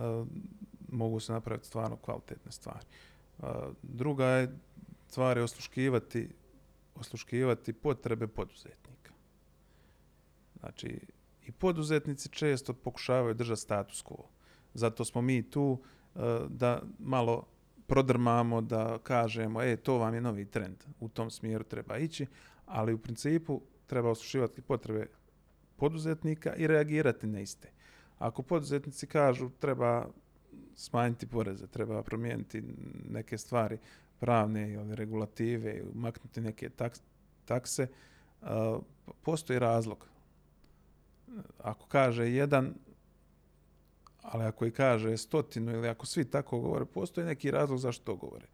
mogu se napraviti stvarno kvalitetne stvari. Uh, druga je stvar je osluškivati, osluškivati potrebe poduzetnika. Znači, i poduzetnici često pokušavaju držati status quo. Zato smo mi tu e, da malo prodrmamo, da kažemo, e, to vam je novi trend, u tom smjeru treba ići, ali u principu treba oslušivati potrebe poduzetnika i reagirati na iste. Ako poduzetnici kažu treba smanjiti poreze, treba promijeniti neke stvari pravne ili regulative, maknuti neke taks, takse, uh, postoji razlog. Ako kaže jedan, ali ako i kaže stotinu ili ako svi tako govore, postoji neki razlog zašto to govore.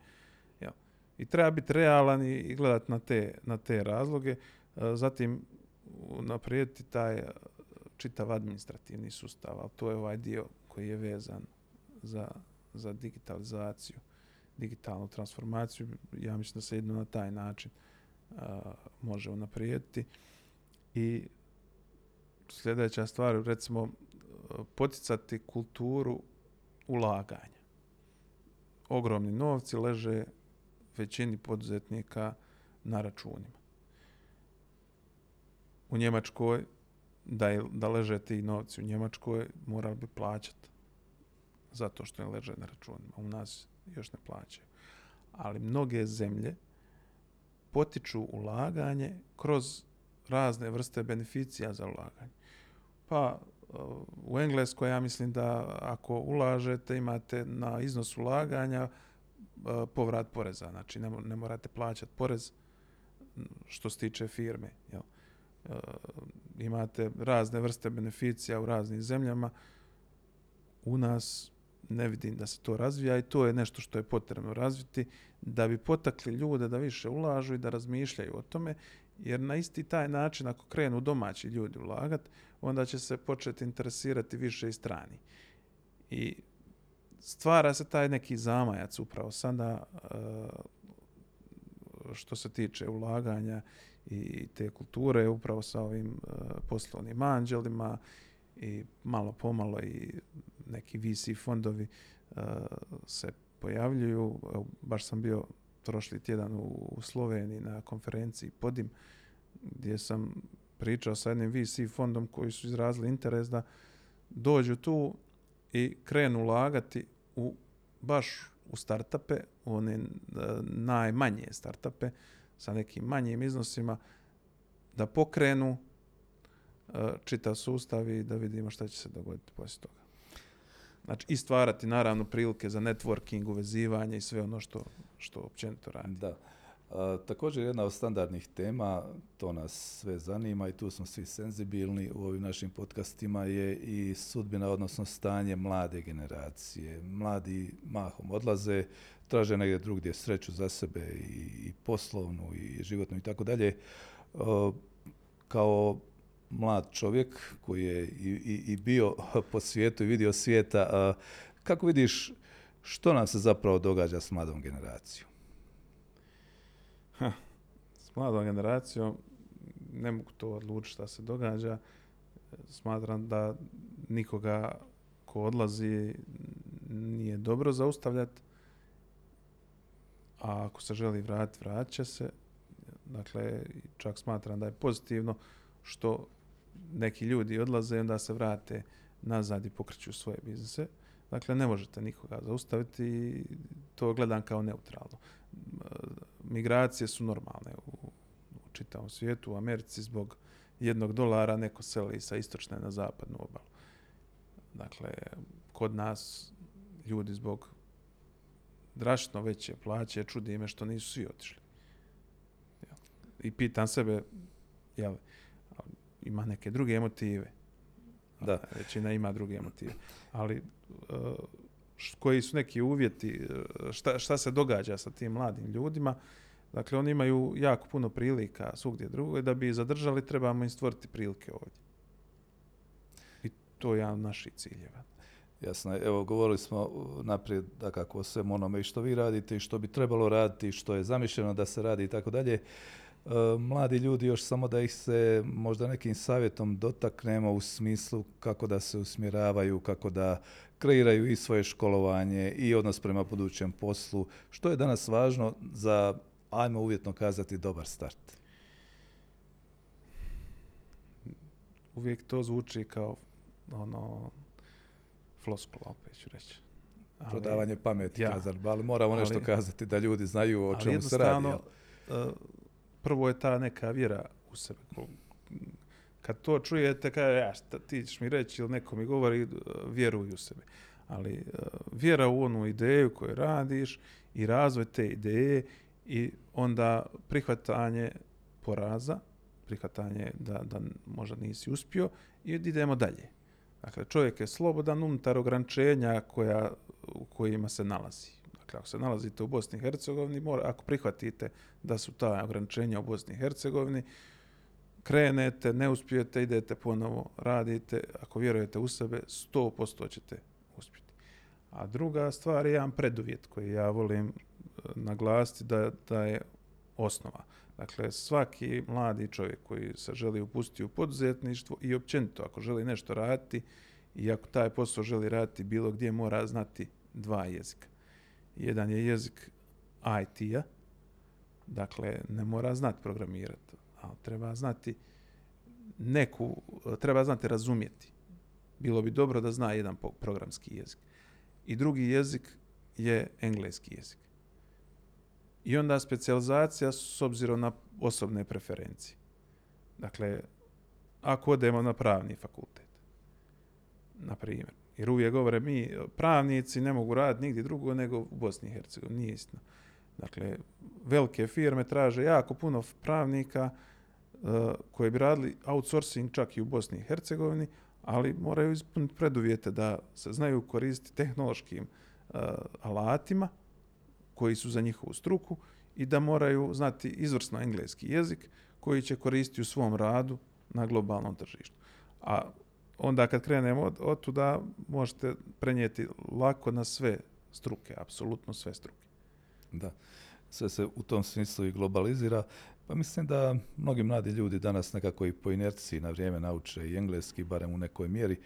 Ja. I treba biti realan i, i gledati na te, na te razloge. Eh, zatim naprijediti taj eh, čitav administrativni sustav, ali to je ovaj dio koji je vezan za, za digitalizaciju, digitalnu transformaciju. Ja mislim da se jedno na taj način a, može unaprijediti. I sljedeća stvar, recimo, poticati kulturu ulaganja. Ogromni novci leže većini poduzetnika na računima. U Njemačkoj, da, je, da leže ti novci u Njemačkoj, morali bi plaćati zato što ne leže na računima. U nas još ne plaćaju. Ali mnoge zemlje potiču ulaganje kroz razne vrste beneficija za ulaganje. Pa u Engleskoj ja mislim da ako ulažete imate na iznos ulaganja e, povrat poreza. Znači ne, ne morate plaćati porez što se tiče firme. Jel? E, imate razne vrste beneficija u raznim zemljama. U nas ne vidim da se to razvija i to je nešto što je potrebno razviti da bi potakli ljude da više ulažu i da razmišljaju o tome, jer na isti taj način ako krenu domaći ljudi ulagati, onda će se početi interesirati više i strani. I stvara se taj neki zamajac upravo sada e, što se tiče ulaganja i te kulture upravo sa ovim e, poslovnim anđelima i malo pomalo i neki VC fondovi uh, se pojavljuju. Baš sam bio prošli tjedan u, u Sloveniji na konferenciji Podim, gdje sam pričao sa jednim VC fondom koji su izrazili interes da dođu tu i krenu ulagati u baš u startupe, u one uh, najmanje startupe sa nekim manjim iznosima, da pokrenu eh, uh, čita sustav i da vidimo šta će se dogoditi poslije toga. Znači, i stvarati naravno prilike za networking, uvezivanje i sve ono što, što općenito radi. Da. A, također jedna od standardnih tema, to nas sve zanima i tu smo svi senzibilni u ovim našim podcastima je i sudbina, odnosno stanje mlade generacije. Mladi mahom odlaze, traže negdje drugdje sreću za sebe i, i poslovnu i životnu i tako dalje. Kao mlad čovjek koji je i, i, i bio po svijetu i vidio svijeta, kako vidiš što nam se zapravo događa s mladom generacijom? Ha, s mladom generacijom ne mogu to odlučiti šta se događa. Smatram da nikoga ko odlazi nije dobro zaustavljati. A ako se želi vratiti, vratit će se. Dakle, čak smatram da je pozitivno što neki ljudi odlaze i onda se vrate nazad i pokreću svoje biznise. Dakle, ne možete nikoga zaustaviti i to gledam kao neutralno. Migracije su normalne u, u čitavom svijetu. U Americi zbog jednog dolara neko seli sa istočne na zapadnu obalu. Dakle, kod nas ljudi zbog drašno veće plaće čudi ime što nisu svi otišli. I pitam sebe, jel, ima neke druge emotive. Da. Većina ima druge emotive. Ali uh, koji su neki uvjeti, uh, šta, šta se događa sa tim mladim ljudima, dakle oni imaju jako puno prilika svugdje drugo da bi zadržali trebamo im stvoriti prilike ovdje. I to je jedan od naših ciljeva. Jasno, evo govorili smo naprijed da kako o svem onome i što vi radite i što bi trebalo raditi, što je zamišljeno da se radi i tako dalje. E, mladi ljudi još samo da ih se možda nekim savjetom dotaknemo u smislu kako da se usmjeravaju, kako da kreiraju i svoje školovanje i odnos prema budućem poslu, što je danas važno za, ajmo uvjetno kazati, dobar start. Uvijek to zvuči kao ono floskula, opet ću reći. Ali, Prodavanje pameti, ja, kazar, ali moramo ali, nešto kazati da ljudi znaju o čemu se radi. Uh, prvo je ta neka vjera u sebe. Kad to čujete, kada ja, šta ti ćeš mi reći ili neko mi govori, e, vjeruj u sebe. Ali e, vjera u onu ideju koju radiš i razvoj te ideje i onda prihvatanje poraza, prihvatanje da, da možda nisi uspio i idemo dalje. Dakle, čovjek je slobodan unutar ograničenja koja, u kojima se nalazi. Dakle, ako se nalazite u Bosni i Hercegovini, mora, ako prihvatite da su ta ograničenja u Bosni i Hercegovini, krenete, ne uspijete, idete ponovo, radite, ako vjerujete u sebe, 100% ćete uspjeti. A druga stvar je jedan preduvjet koji ja volim e, naglasiti da, da je osnova. Dakle, svaki mladi čovjek koji se želi upustiti u poduzetništvo i općenito ako želi nešto raditi i ako taj posao želi raditi bilo gdje mora znati dva jezika. Jedan je jezik IT-a, dakle ne mora znati programirati, ali treba znati neku, treba znati razumjeti. Bilo bi dobro da zna jedan programski jezik. I drugi jezik je engleski jezik. I onda specijalizacija s obzirom na osobne preferencije. Dakle, ako odemo na pravni fakultet, na primjer, jer uvijek govore mi, pravnici ne mogu raditi nigdje drugo nego u Bosni i Hercegovini, nije istina. Dakle, velike firme traže jako puno pravnika uh, koji bi radili outsourcing čak i u Bosni i Hercegovini, ali moraju ispuniti preduvjete da se znaju koristiti tehnološkim uh, alatima, koji su za njihovu struku i da moraju znati izvrsno engleski jezik koji će koristiti u svom radu na globalnom tržištu. A onda kad krenemo od, od tuda možete prenijeti lako na sve struke, apsolutno sve struke. Da, sve se u tom smislu i globalizira. Pa mislim da mnogi mladi ljudi danas nekako i po inerciji na vrijeme nauče i engleski, barem u nekoj mjeri.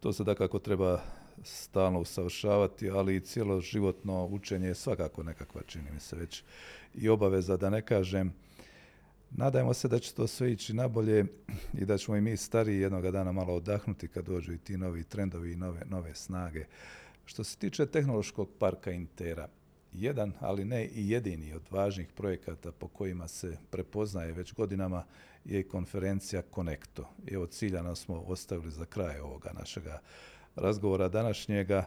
To se da kako treba stalno usavršavati, ali i cijelo životno učenje je svakako nekakva, čini mi se već, i obaveza da ne kažem. Nadajmo se da će to sve ići nabolje i da ćemo i mi stariji jednog dana malo odahnuti kad dođu i ti novi trendovi i nove, nove snage. Što se tiče tehnološkog parka Intera, jedan, ali ne i jedini od važnih projekata po kojima se prepoznaje već godinama je konferencija Connecto. Evo ciljano smo ostavili za kraj ovoga našega razgovora današnjega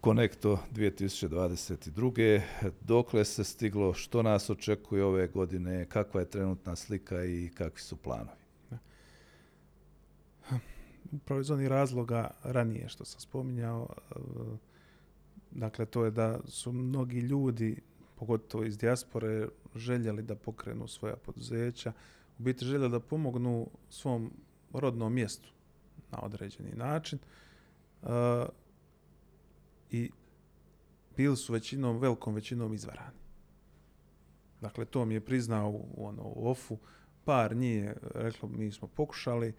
Konekto 2022. Dokle se stiglo, što nas očekuje ove godine, kakva je trenutna slika i kakvi su planovi? Upravo iz onih razloga ranije što sam spominjao, eh, dakle to je da su mnogi ljudi, pogotovo iz dijaspore, željeli da pokrenu svoja poduzeća, u biti željeli da pomognu svom rodnom mjestu na određeni način. Uh, I bili su većinom, velikom većinom izvarani. Dakle, to mi je priznao u, ono, u ofu. Par nije reklo, mi smo pokušali,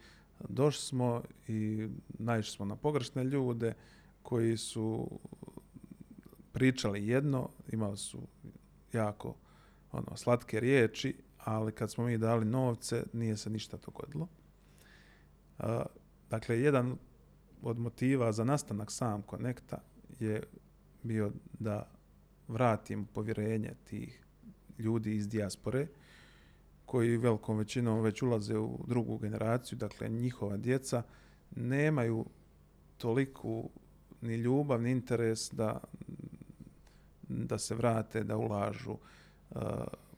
došli smo i naišli smo na pogrešne ljude koji su pričali jedno, imali su jako ono, slatke riječi, ali kad smo mi dali novce, nije se ništa dogodilo. Uh, dakle, jedan od motiva za nastanak sam konekta je bio da vratim povjerenje tih ljudi iz dijaspore, koji velikom većinom već ulaze u drugu generaciju, dakle njihova djeca nemaju toliku ni ljubav, ni interes da, da se vrate, da ulažu uh,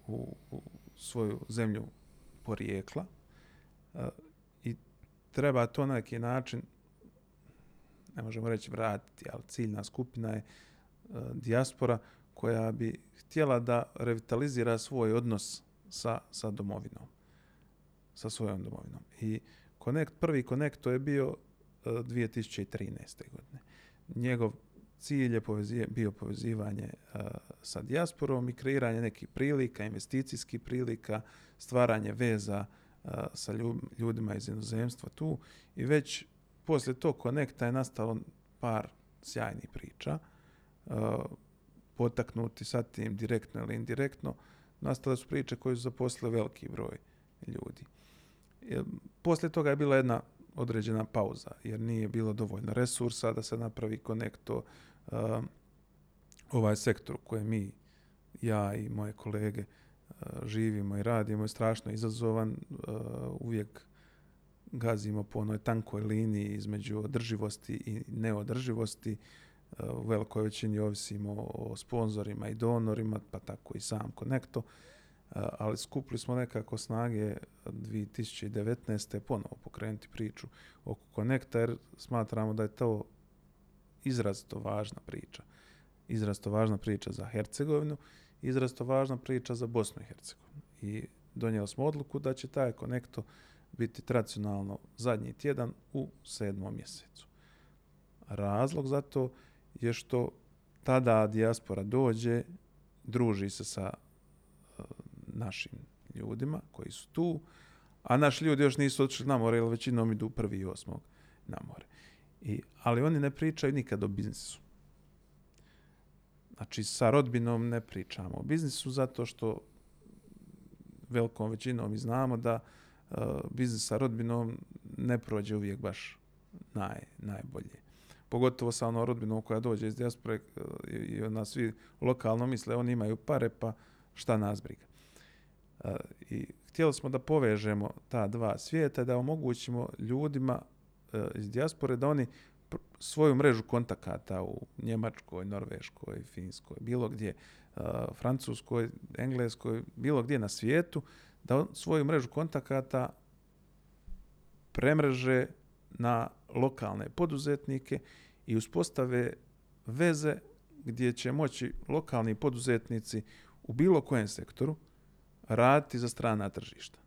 u, u svoju zemlju porijekla. Uh, I treba to na neki način ne možemo reći vratiti, ali ciljna skupina je uh, dijaspora koja bi htjela da revitalizira svoj odnos sa, sa domovinom, sa svojom domovinom. I Connect, prvi Connect to je bio e, uh, 2013. godine. Njegov cilj je povezije, bio povezivanje uh, sa dijasporom i kreiranje nekih prilika, investicijskih prilika, stvaranje veza uh, sa ljudima iz inozemstva tu i već poslije tog konekta je nastalo par sjajnih priča, uh, potaknuti sa tim direktno ili indirektno, nastale su priče koje su zaposlile veliki broj ljudi. E, poslije toga je bila jedna određena pauza, jer nije bilo dovoljno resursa da se napravi konekto uh, ovaj sektor u kojem mi, ja i moje kolege, uh, živimo i radimo je strašno izazovan, uh, uvijek gazimo po onoj tankoj liniji između održivosti i neodrživosti. E, u velikoj većini ovisimo o sponzorima i donorima, pa tako i sam Connecto. E, ali skupili smo nekako snage 2019. ponovo pokrenuti priču oko Connecta, jer smatramo da je to izrazito važna priča. Izrazito važna priča za Hercegovinu, izrazito važna priča za Bosnu i Hercegovinu. I donijeli smo odluku da će taj Connecto uh, biti tradicionalno zadnji tjedan u sedmom mjesecu. Razlog za to je što tada dijaspora dođe, druži se sa e, našim ljudima koji su tu, a naši ljudi još nisu otišli na more, jer većinom idu prvi i osmog na more. I, ali oni ne pričaju nikad o biznisu. Znači, sa rodbinom ne pričamo o biznisu zato što velikom većinom mi znamo da uh, uh, biznis sa rodbinom ne prođe uvijek baš naj, najbolje. Pogotovo sa onom rodbinom koja dođe iz diaspore uh, eh, i ona svi lokalno misle, oni imaju pare, pa šta nas briga. Uh, I htjeli smo da povežemo ta dva svijeta, da omogućimo ljudima uh, iz diaspore da oni svoju mrežu kontakata u Njemačkoj, Norveškoj, Finskoj, bilo gdje, uh, Francuskoj, Engleskoj, bilo gdje na svijetu, uh, da svoju mrežu kontakata premreže na lokalne poduzetnike i uspostave veze gdje će moći lokalni poduzetnici u bilo kojem sektoru raditi za strana tržišta.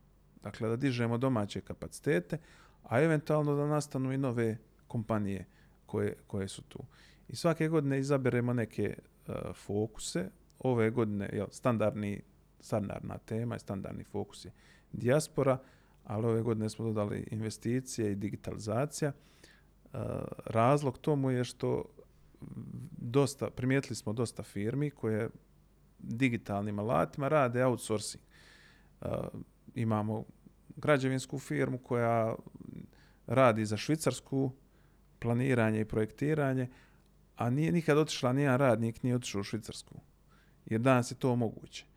Dakle, da dižemo domaće kapacitete, a eventualno da nastanu i nove kompanije koje, koje su tu. I svake godine izaberemo neke uh, fokuse. Ove godine je standardni standardna tema i standardni fokus je dijaspora, ali ove godine smo dodali investicije i digitalizacija. E, razlog tomu je što dosta, primijetili smo dosta firmi koje digitalnim alatima rade outsourcing. E, imamo građevinsku firmu koja radi za švicarsku planiranje i projektiranje, a nije nikad otišla nijedan radnik, nije otišao u Švicarsku. Jer danas je to moguće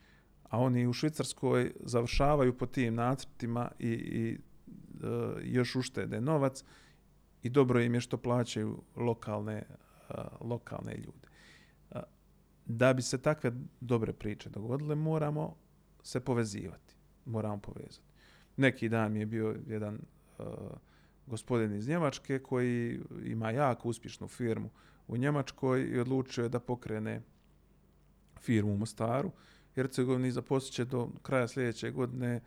a oni u Švicarskoj završavaju po tim nacrtima i, i e, još uštede novac i dobro im je što plaćaju lokalne e, lokalne ljude. E, da bi se takve dobre priče dogodile, moramo se povezivati. Moramo povezati. Neki dan mi je bio jedan e, gospodin iz Njemačke koji ima jako uspješnu firmu u Njemačkoj i odlučio je da pokrene firmu u Mostaru. Hercegovini zaposlit do kraja sljedeće godine,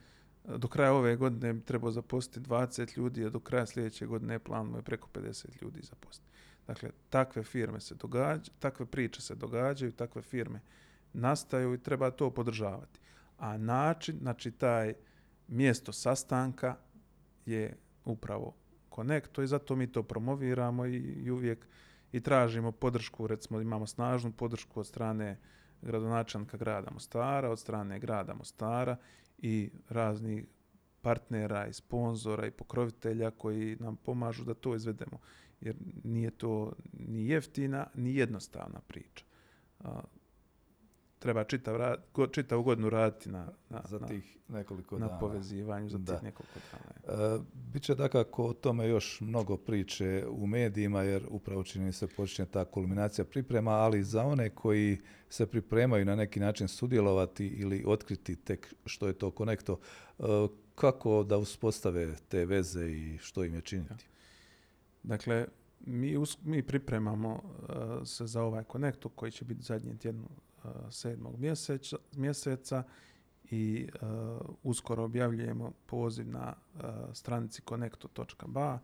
do kraja ove godine treba zaposliti 20 ljudi, a do kraja sljedeće godine planuje je preko 50 ljudi zaposliti. Dakle, takve firme se događaju, takve priče se događaju, takve firme nastaju i treba to podržavati. A način, znači taj mjesto sastanka je upravo konekto i zato mi to promoviramo i, i uvijek i tražimo podršku, recimo imamo snažnu podršku od strane gradonačelnika grada Mostara, od strane grada Mostara i raznih partnera i sponzora i pokrovitelja koji nam pomažu da to izvedemo. Jer nije to ni jeftina, ni jednostavna priča treba čitav, rad, čitav godinu raditi na, na, za tih nekoliko na dana. povezivanju za da. tih nekoliko dana. E, Biće dakako o tome još mnogo priče u medijima, jer upravo čini se počinje ta kulminacija priprema, ali za one koji se pripremaju na neki način sudjelovati ili otkriti tek što je to konekto, e, kako da uspostave te veze i što im je činiti? Dakle, mi, us, mi pripremamo uh, se za ovaj konekto koji će biti zadnji tjednu sedmog mjeseca, mjeseca i uh, uskoro objavljujemo poziv na uh, stranici connecto.ba.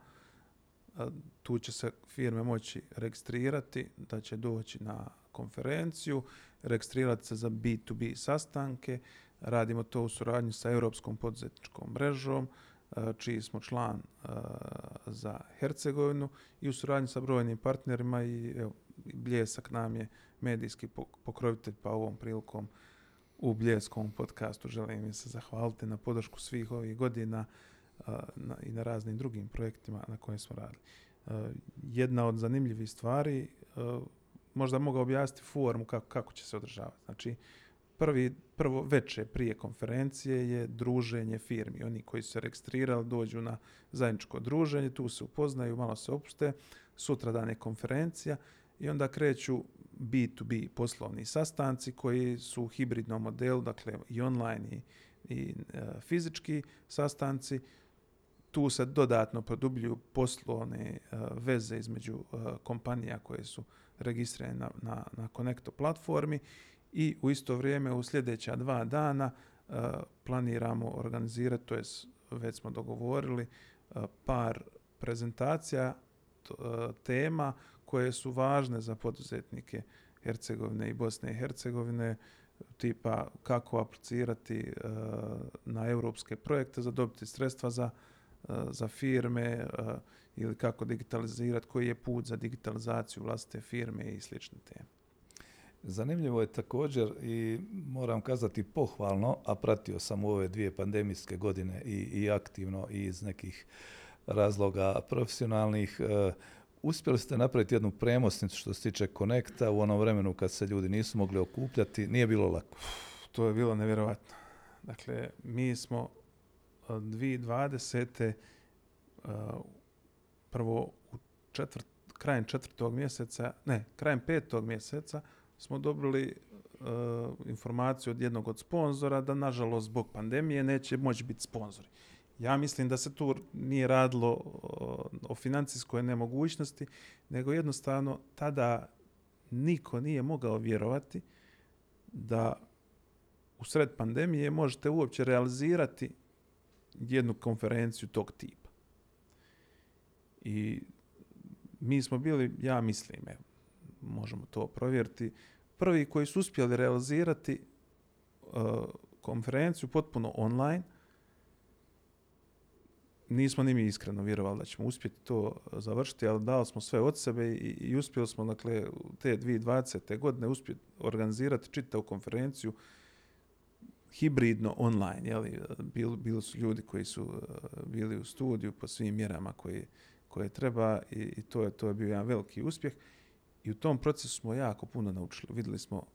Uh, e, tu će se firme moći registrirati, da će doći na konferenciju, registrirati se za B2B sastanke. Radimo to u suradnji sa Europskom poduzetničkom mrežom, uh, čiji smo član uh, za Hercegovinu i u suradnji sa brojnim partnerima i evo, Bljesak nam je medijski pokrovitelj, pa ovom prilikom u Bljeskom podcastu želim im se zahvaliti na podršku svih ovih godina na, i na raznim drugim projektima na koje smo radili. Jedna od zanimljivih stvari, možda mogu objasniti formu kako, kako će se održavati. Znači, prvi, prvo veče prije konferencije je druženje firmi. Oni koji su se registrirali dođu na zajedničko druženje, tu se upoznaju, malo se opuste, sutra dan je konferencija i onda kreću B2B poslovni sastanci koji su u hibridnom modelu, dakle i online i, i e, fizički sastanci. Tu se dodatno produbljuju poslovne e, veze između e, kompanija koje su registrirane na, na, na Connecto platformi i u isto vrijeme u sljedeća dva dana e, planiramo organizirati, to je već smo dogovorili, e, par prezentacija t, e, tema koje su važne za poduzetnike Hercegovine i Bosne i Hercegovine, tipa kako aplicirati uh, na europske projekte za dobiti sredstva za, uh, za firme uh, ili kako digitalizirati, koji je put za digitalizaciju vlastite firme i slične teme. Zanimljivo je također i moram kazati pohvalno, a pratio sam u ove dvije pandemijske godine i, i aktivno i iz nekih razloga profesionalnih, uh, uspjeli ste napraviti jednu premosnicu što se tiče konekta u onom vremenu kad se ljudi nisu mogli okupljati. Nije bilo lako. To je bilo nevjerovatno. Dakle, mi smo e, 2020. Uh, e, prvo u četvrt, krajem četvrtog mjeseca, ne, krajem petog mjeseca smo dobili uh, informaciju od jednog od sponzora da, nažalost, zbog pandemije neće moći biti sponzori. Ja mislim da se tu nije radilo o financijskoj nemogućnosti, nego jednostavno tada niko nije mogao vjerovati da u sred pandemije možete uopće realizirati jednu konferenciju tog tipa. I mi smo bili, ja mislim, evo, možemo to provjeriti, prvi koji su uspjeli realizirati uh, konferenciju potpuno online – nismo ni mi iskreno vjerovali da ćemo uspjeti to eh, završiti, ali dali smo sve od sebe i, i uspjeli smo dakle, te 2020. godine uspjeti organizirati čitavu konferenciju hibridno online. Jeli? bil, bili su ljudi koji su eh, bili u studiju po svim mjerama koje, koje treba i, i to, je, to je bio jedan veliki uspjeh. I u tom procesu smo jako puno naučili. Vidjeli smo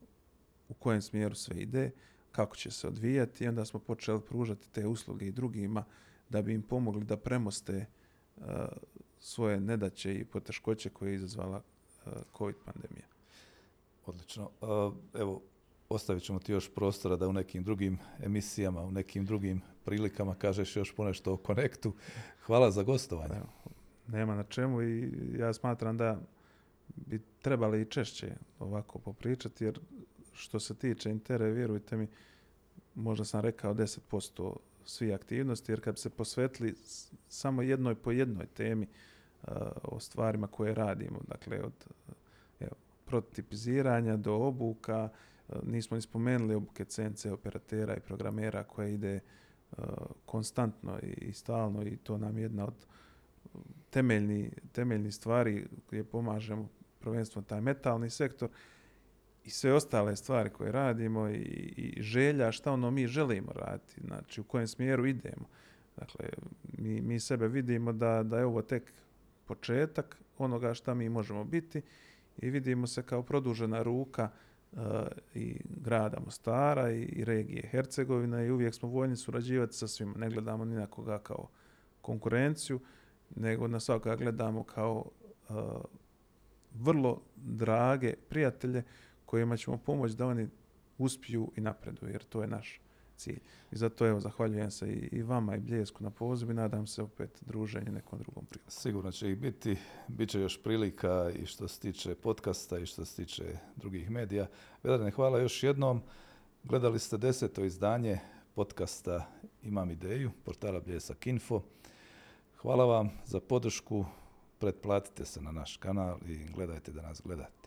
u kojem smjeru sve ide, kako će se odvijati i onda smo počeli pružati te usluge i drugima da bi im pomogli da premoste uh, svoje nedaće i poteškoće koje je izazvala uh, COVID pandemije. Odlično. Evo, ostavit ćemo ti još prostora da u nekim drugim emisijama, u nekim drugim prilikama kažeš još ponešto o Connectu. Hvala za gostovanje. Evo, nema na čemu i ja smatram da bi trebali i češće ovako popričati, jer što se tiče Intere, vjerujte mi, možda sam rekao 10% svi aktivnosti, jer kad se posvetili samo jednoj po jednoj temi uh, o stvarima koje radimo, dakle od eh, evo, prototipiziranja do obuka, uh, nismo ni spomenuli obuke CNC operatera i programera koje ide uh, konstantno i, i stalno i to nam je jedna od temeljni, temeljni stvari gdje pomažemo prvenstveno taj metalni sektor i sve ostale stvari koje radimo i, i želja šta ono mi želimo raditi, znači u kojem smjeru idemo. Dakle, mi, mi sebe vidimo da, da je ovo tek početak onoga šta mi možemo biti i vidimo se kao produžena ruka uh, i grada Mostara i, i regije Hercegovina i uvijek smo voljni surađivati sa svima. Ne gledamo ni na koga kao konkurenciju, nego na svakoga gledamo kao uh, vrlo drage prijatelje kojima ćemo pomoći da oni uspiju i napreduju, jer to je naš cilj. I zato evo, zahvaljujem se i, i vama i Bljesku na pozivu i nadam se opet druženju nekom drugom priliku. Sigurno će i biti, bit će još prilika i što se tiče podcasta i što se tiče drugih medija. Vedrane, hvala još jednom. Gledali ste deseto izdanje podcasta Imam ideju, portala Bljesak Info. Hvala vam za podršku, pretplatite se na naš kanal i gledajte da nas gledate.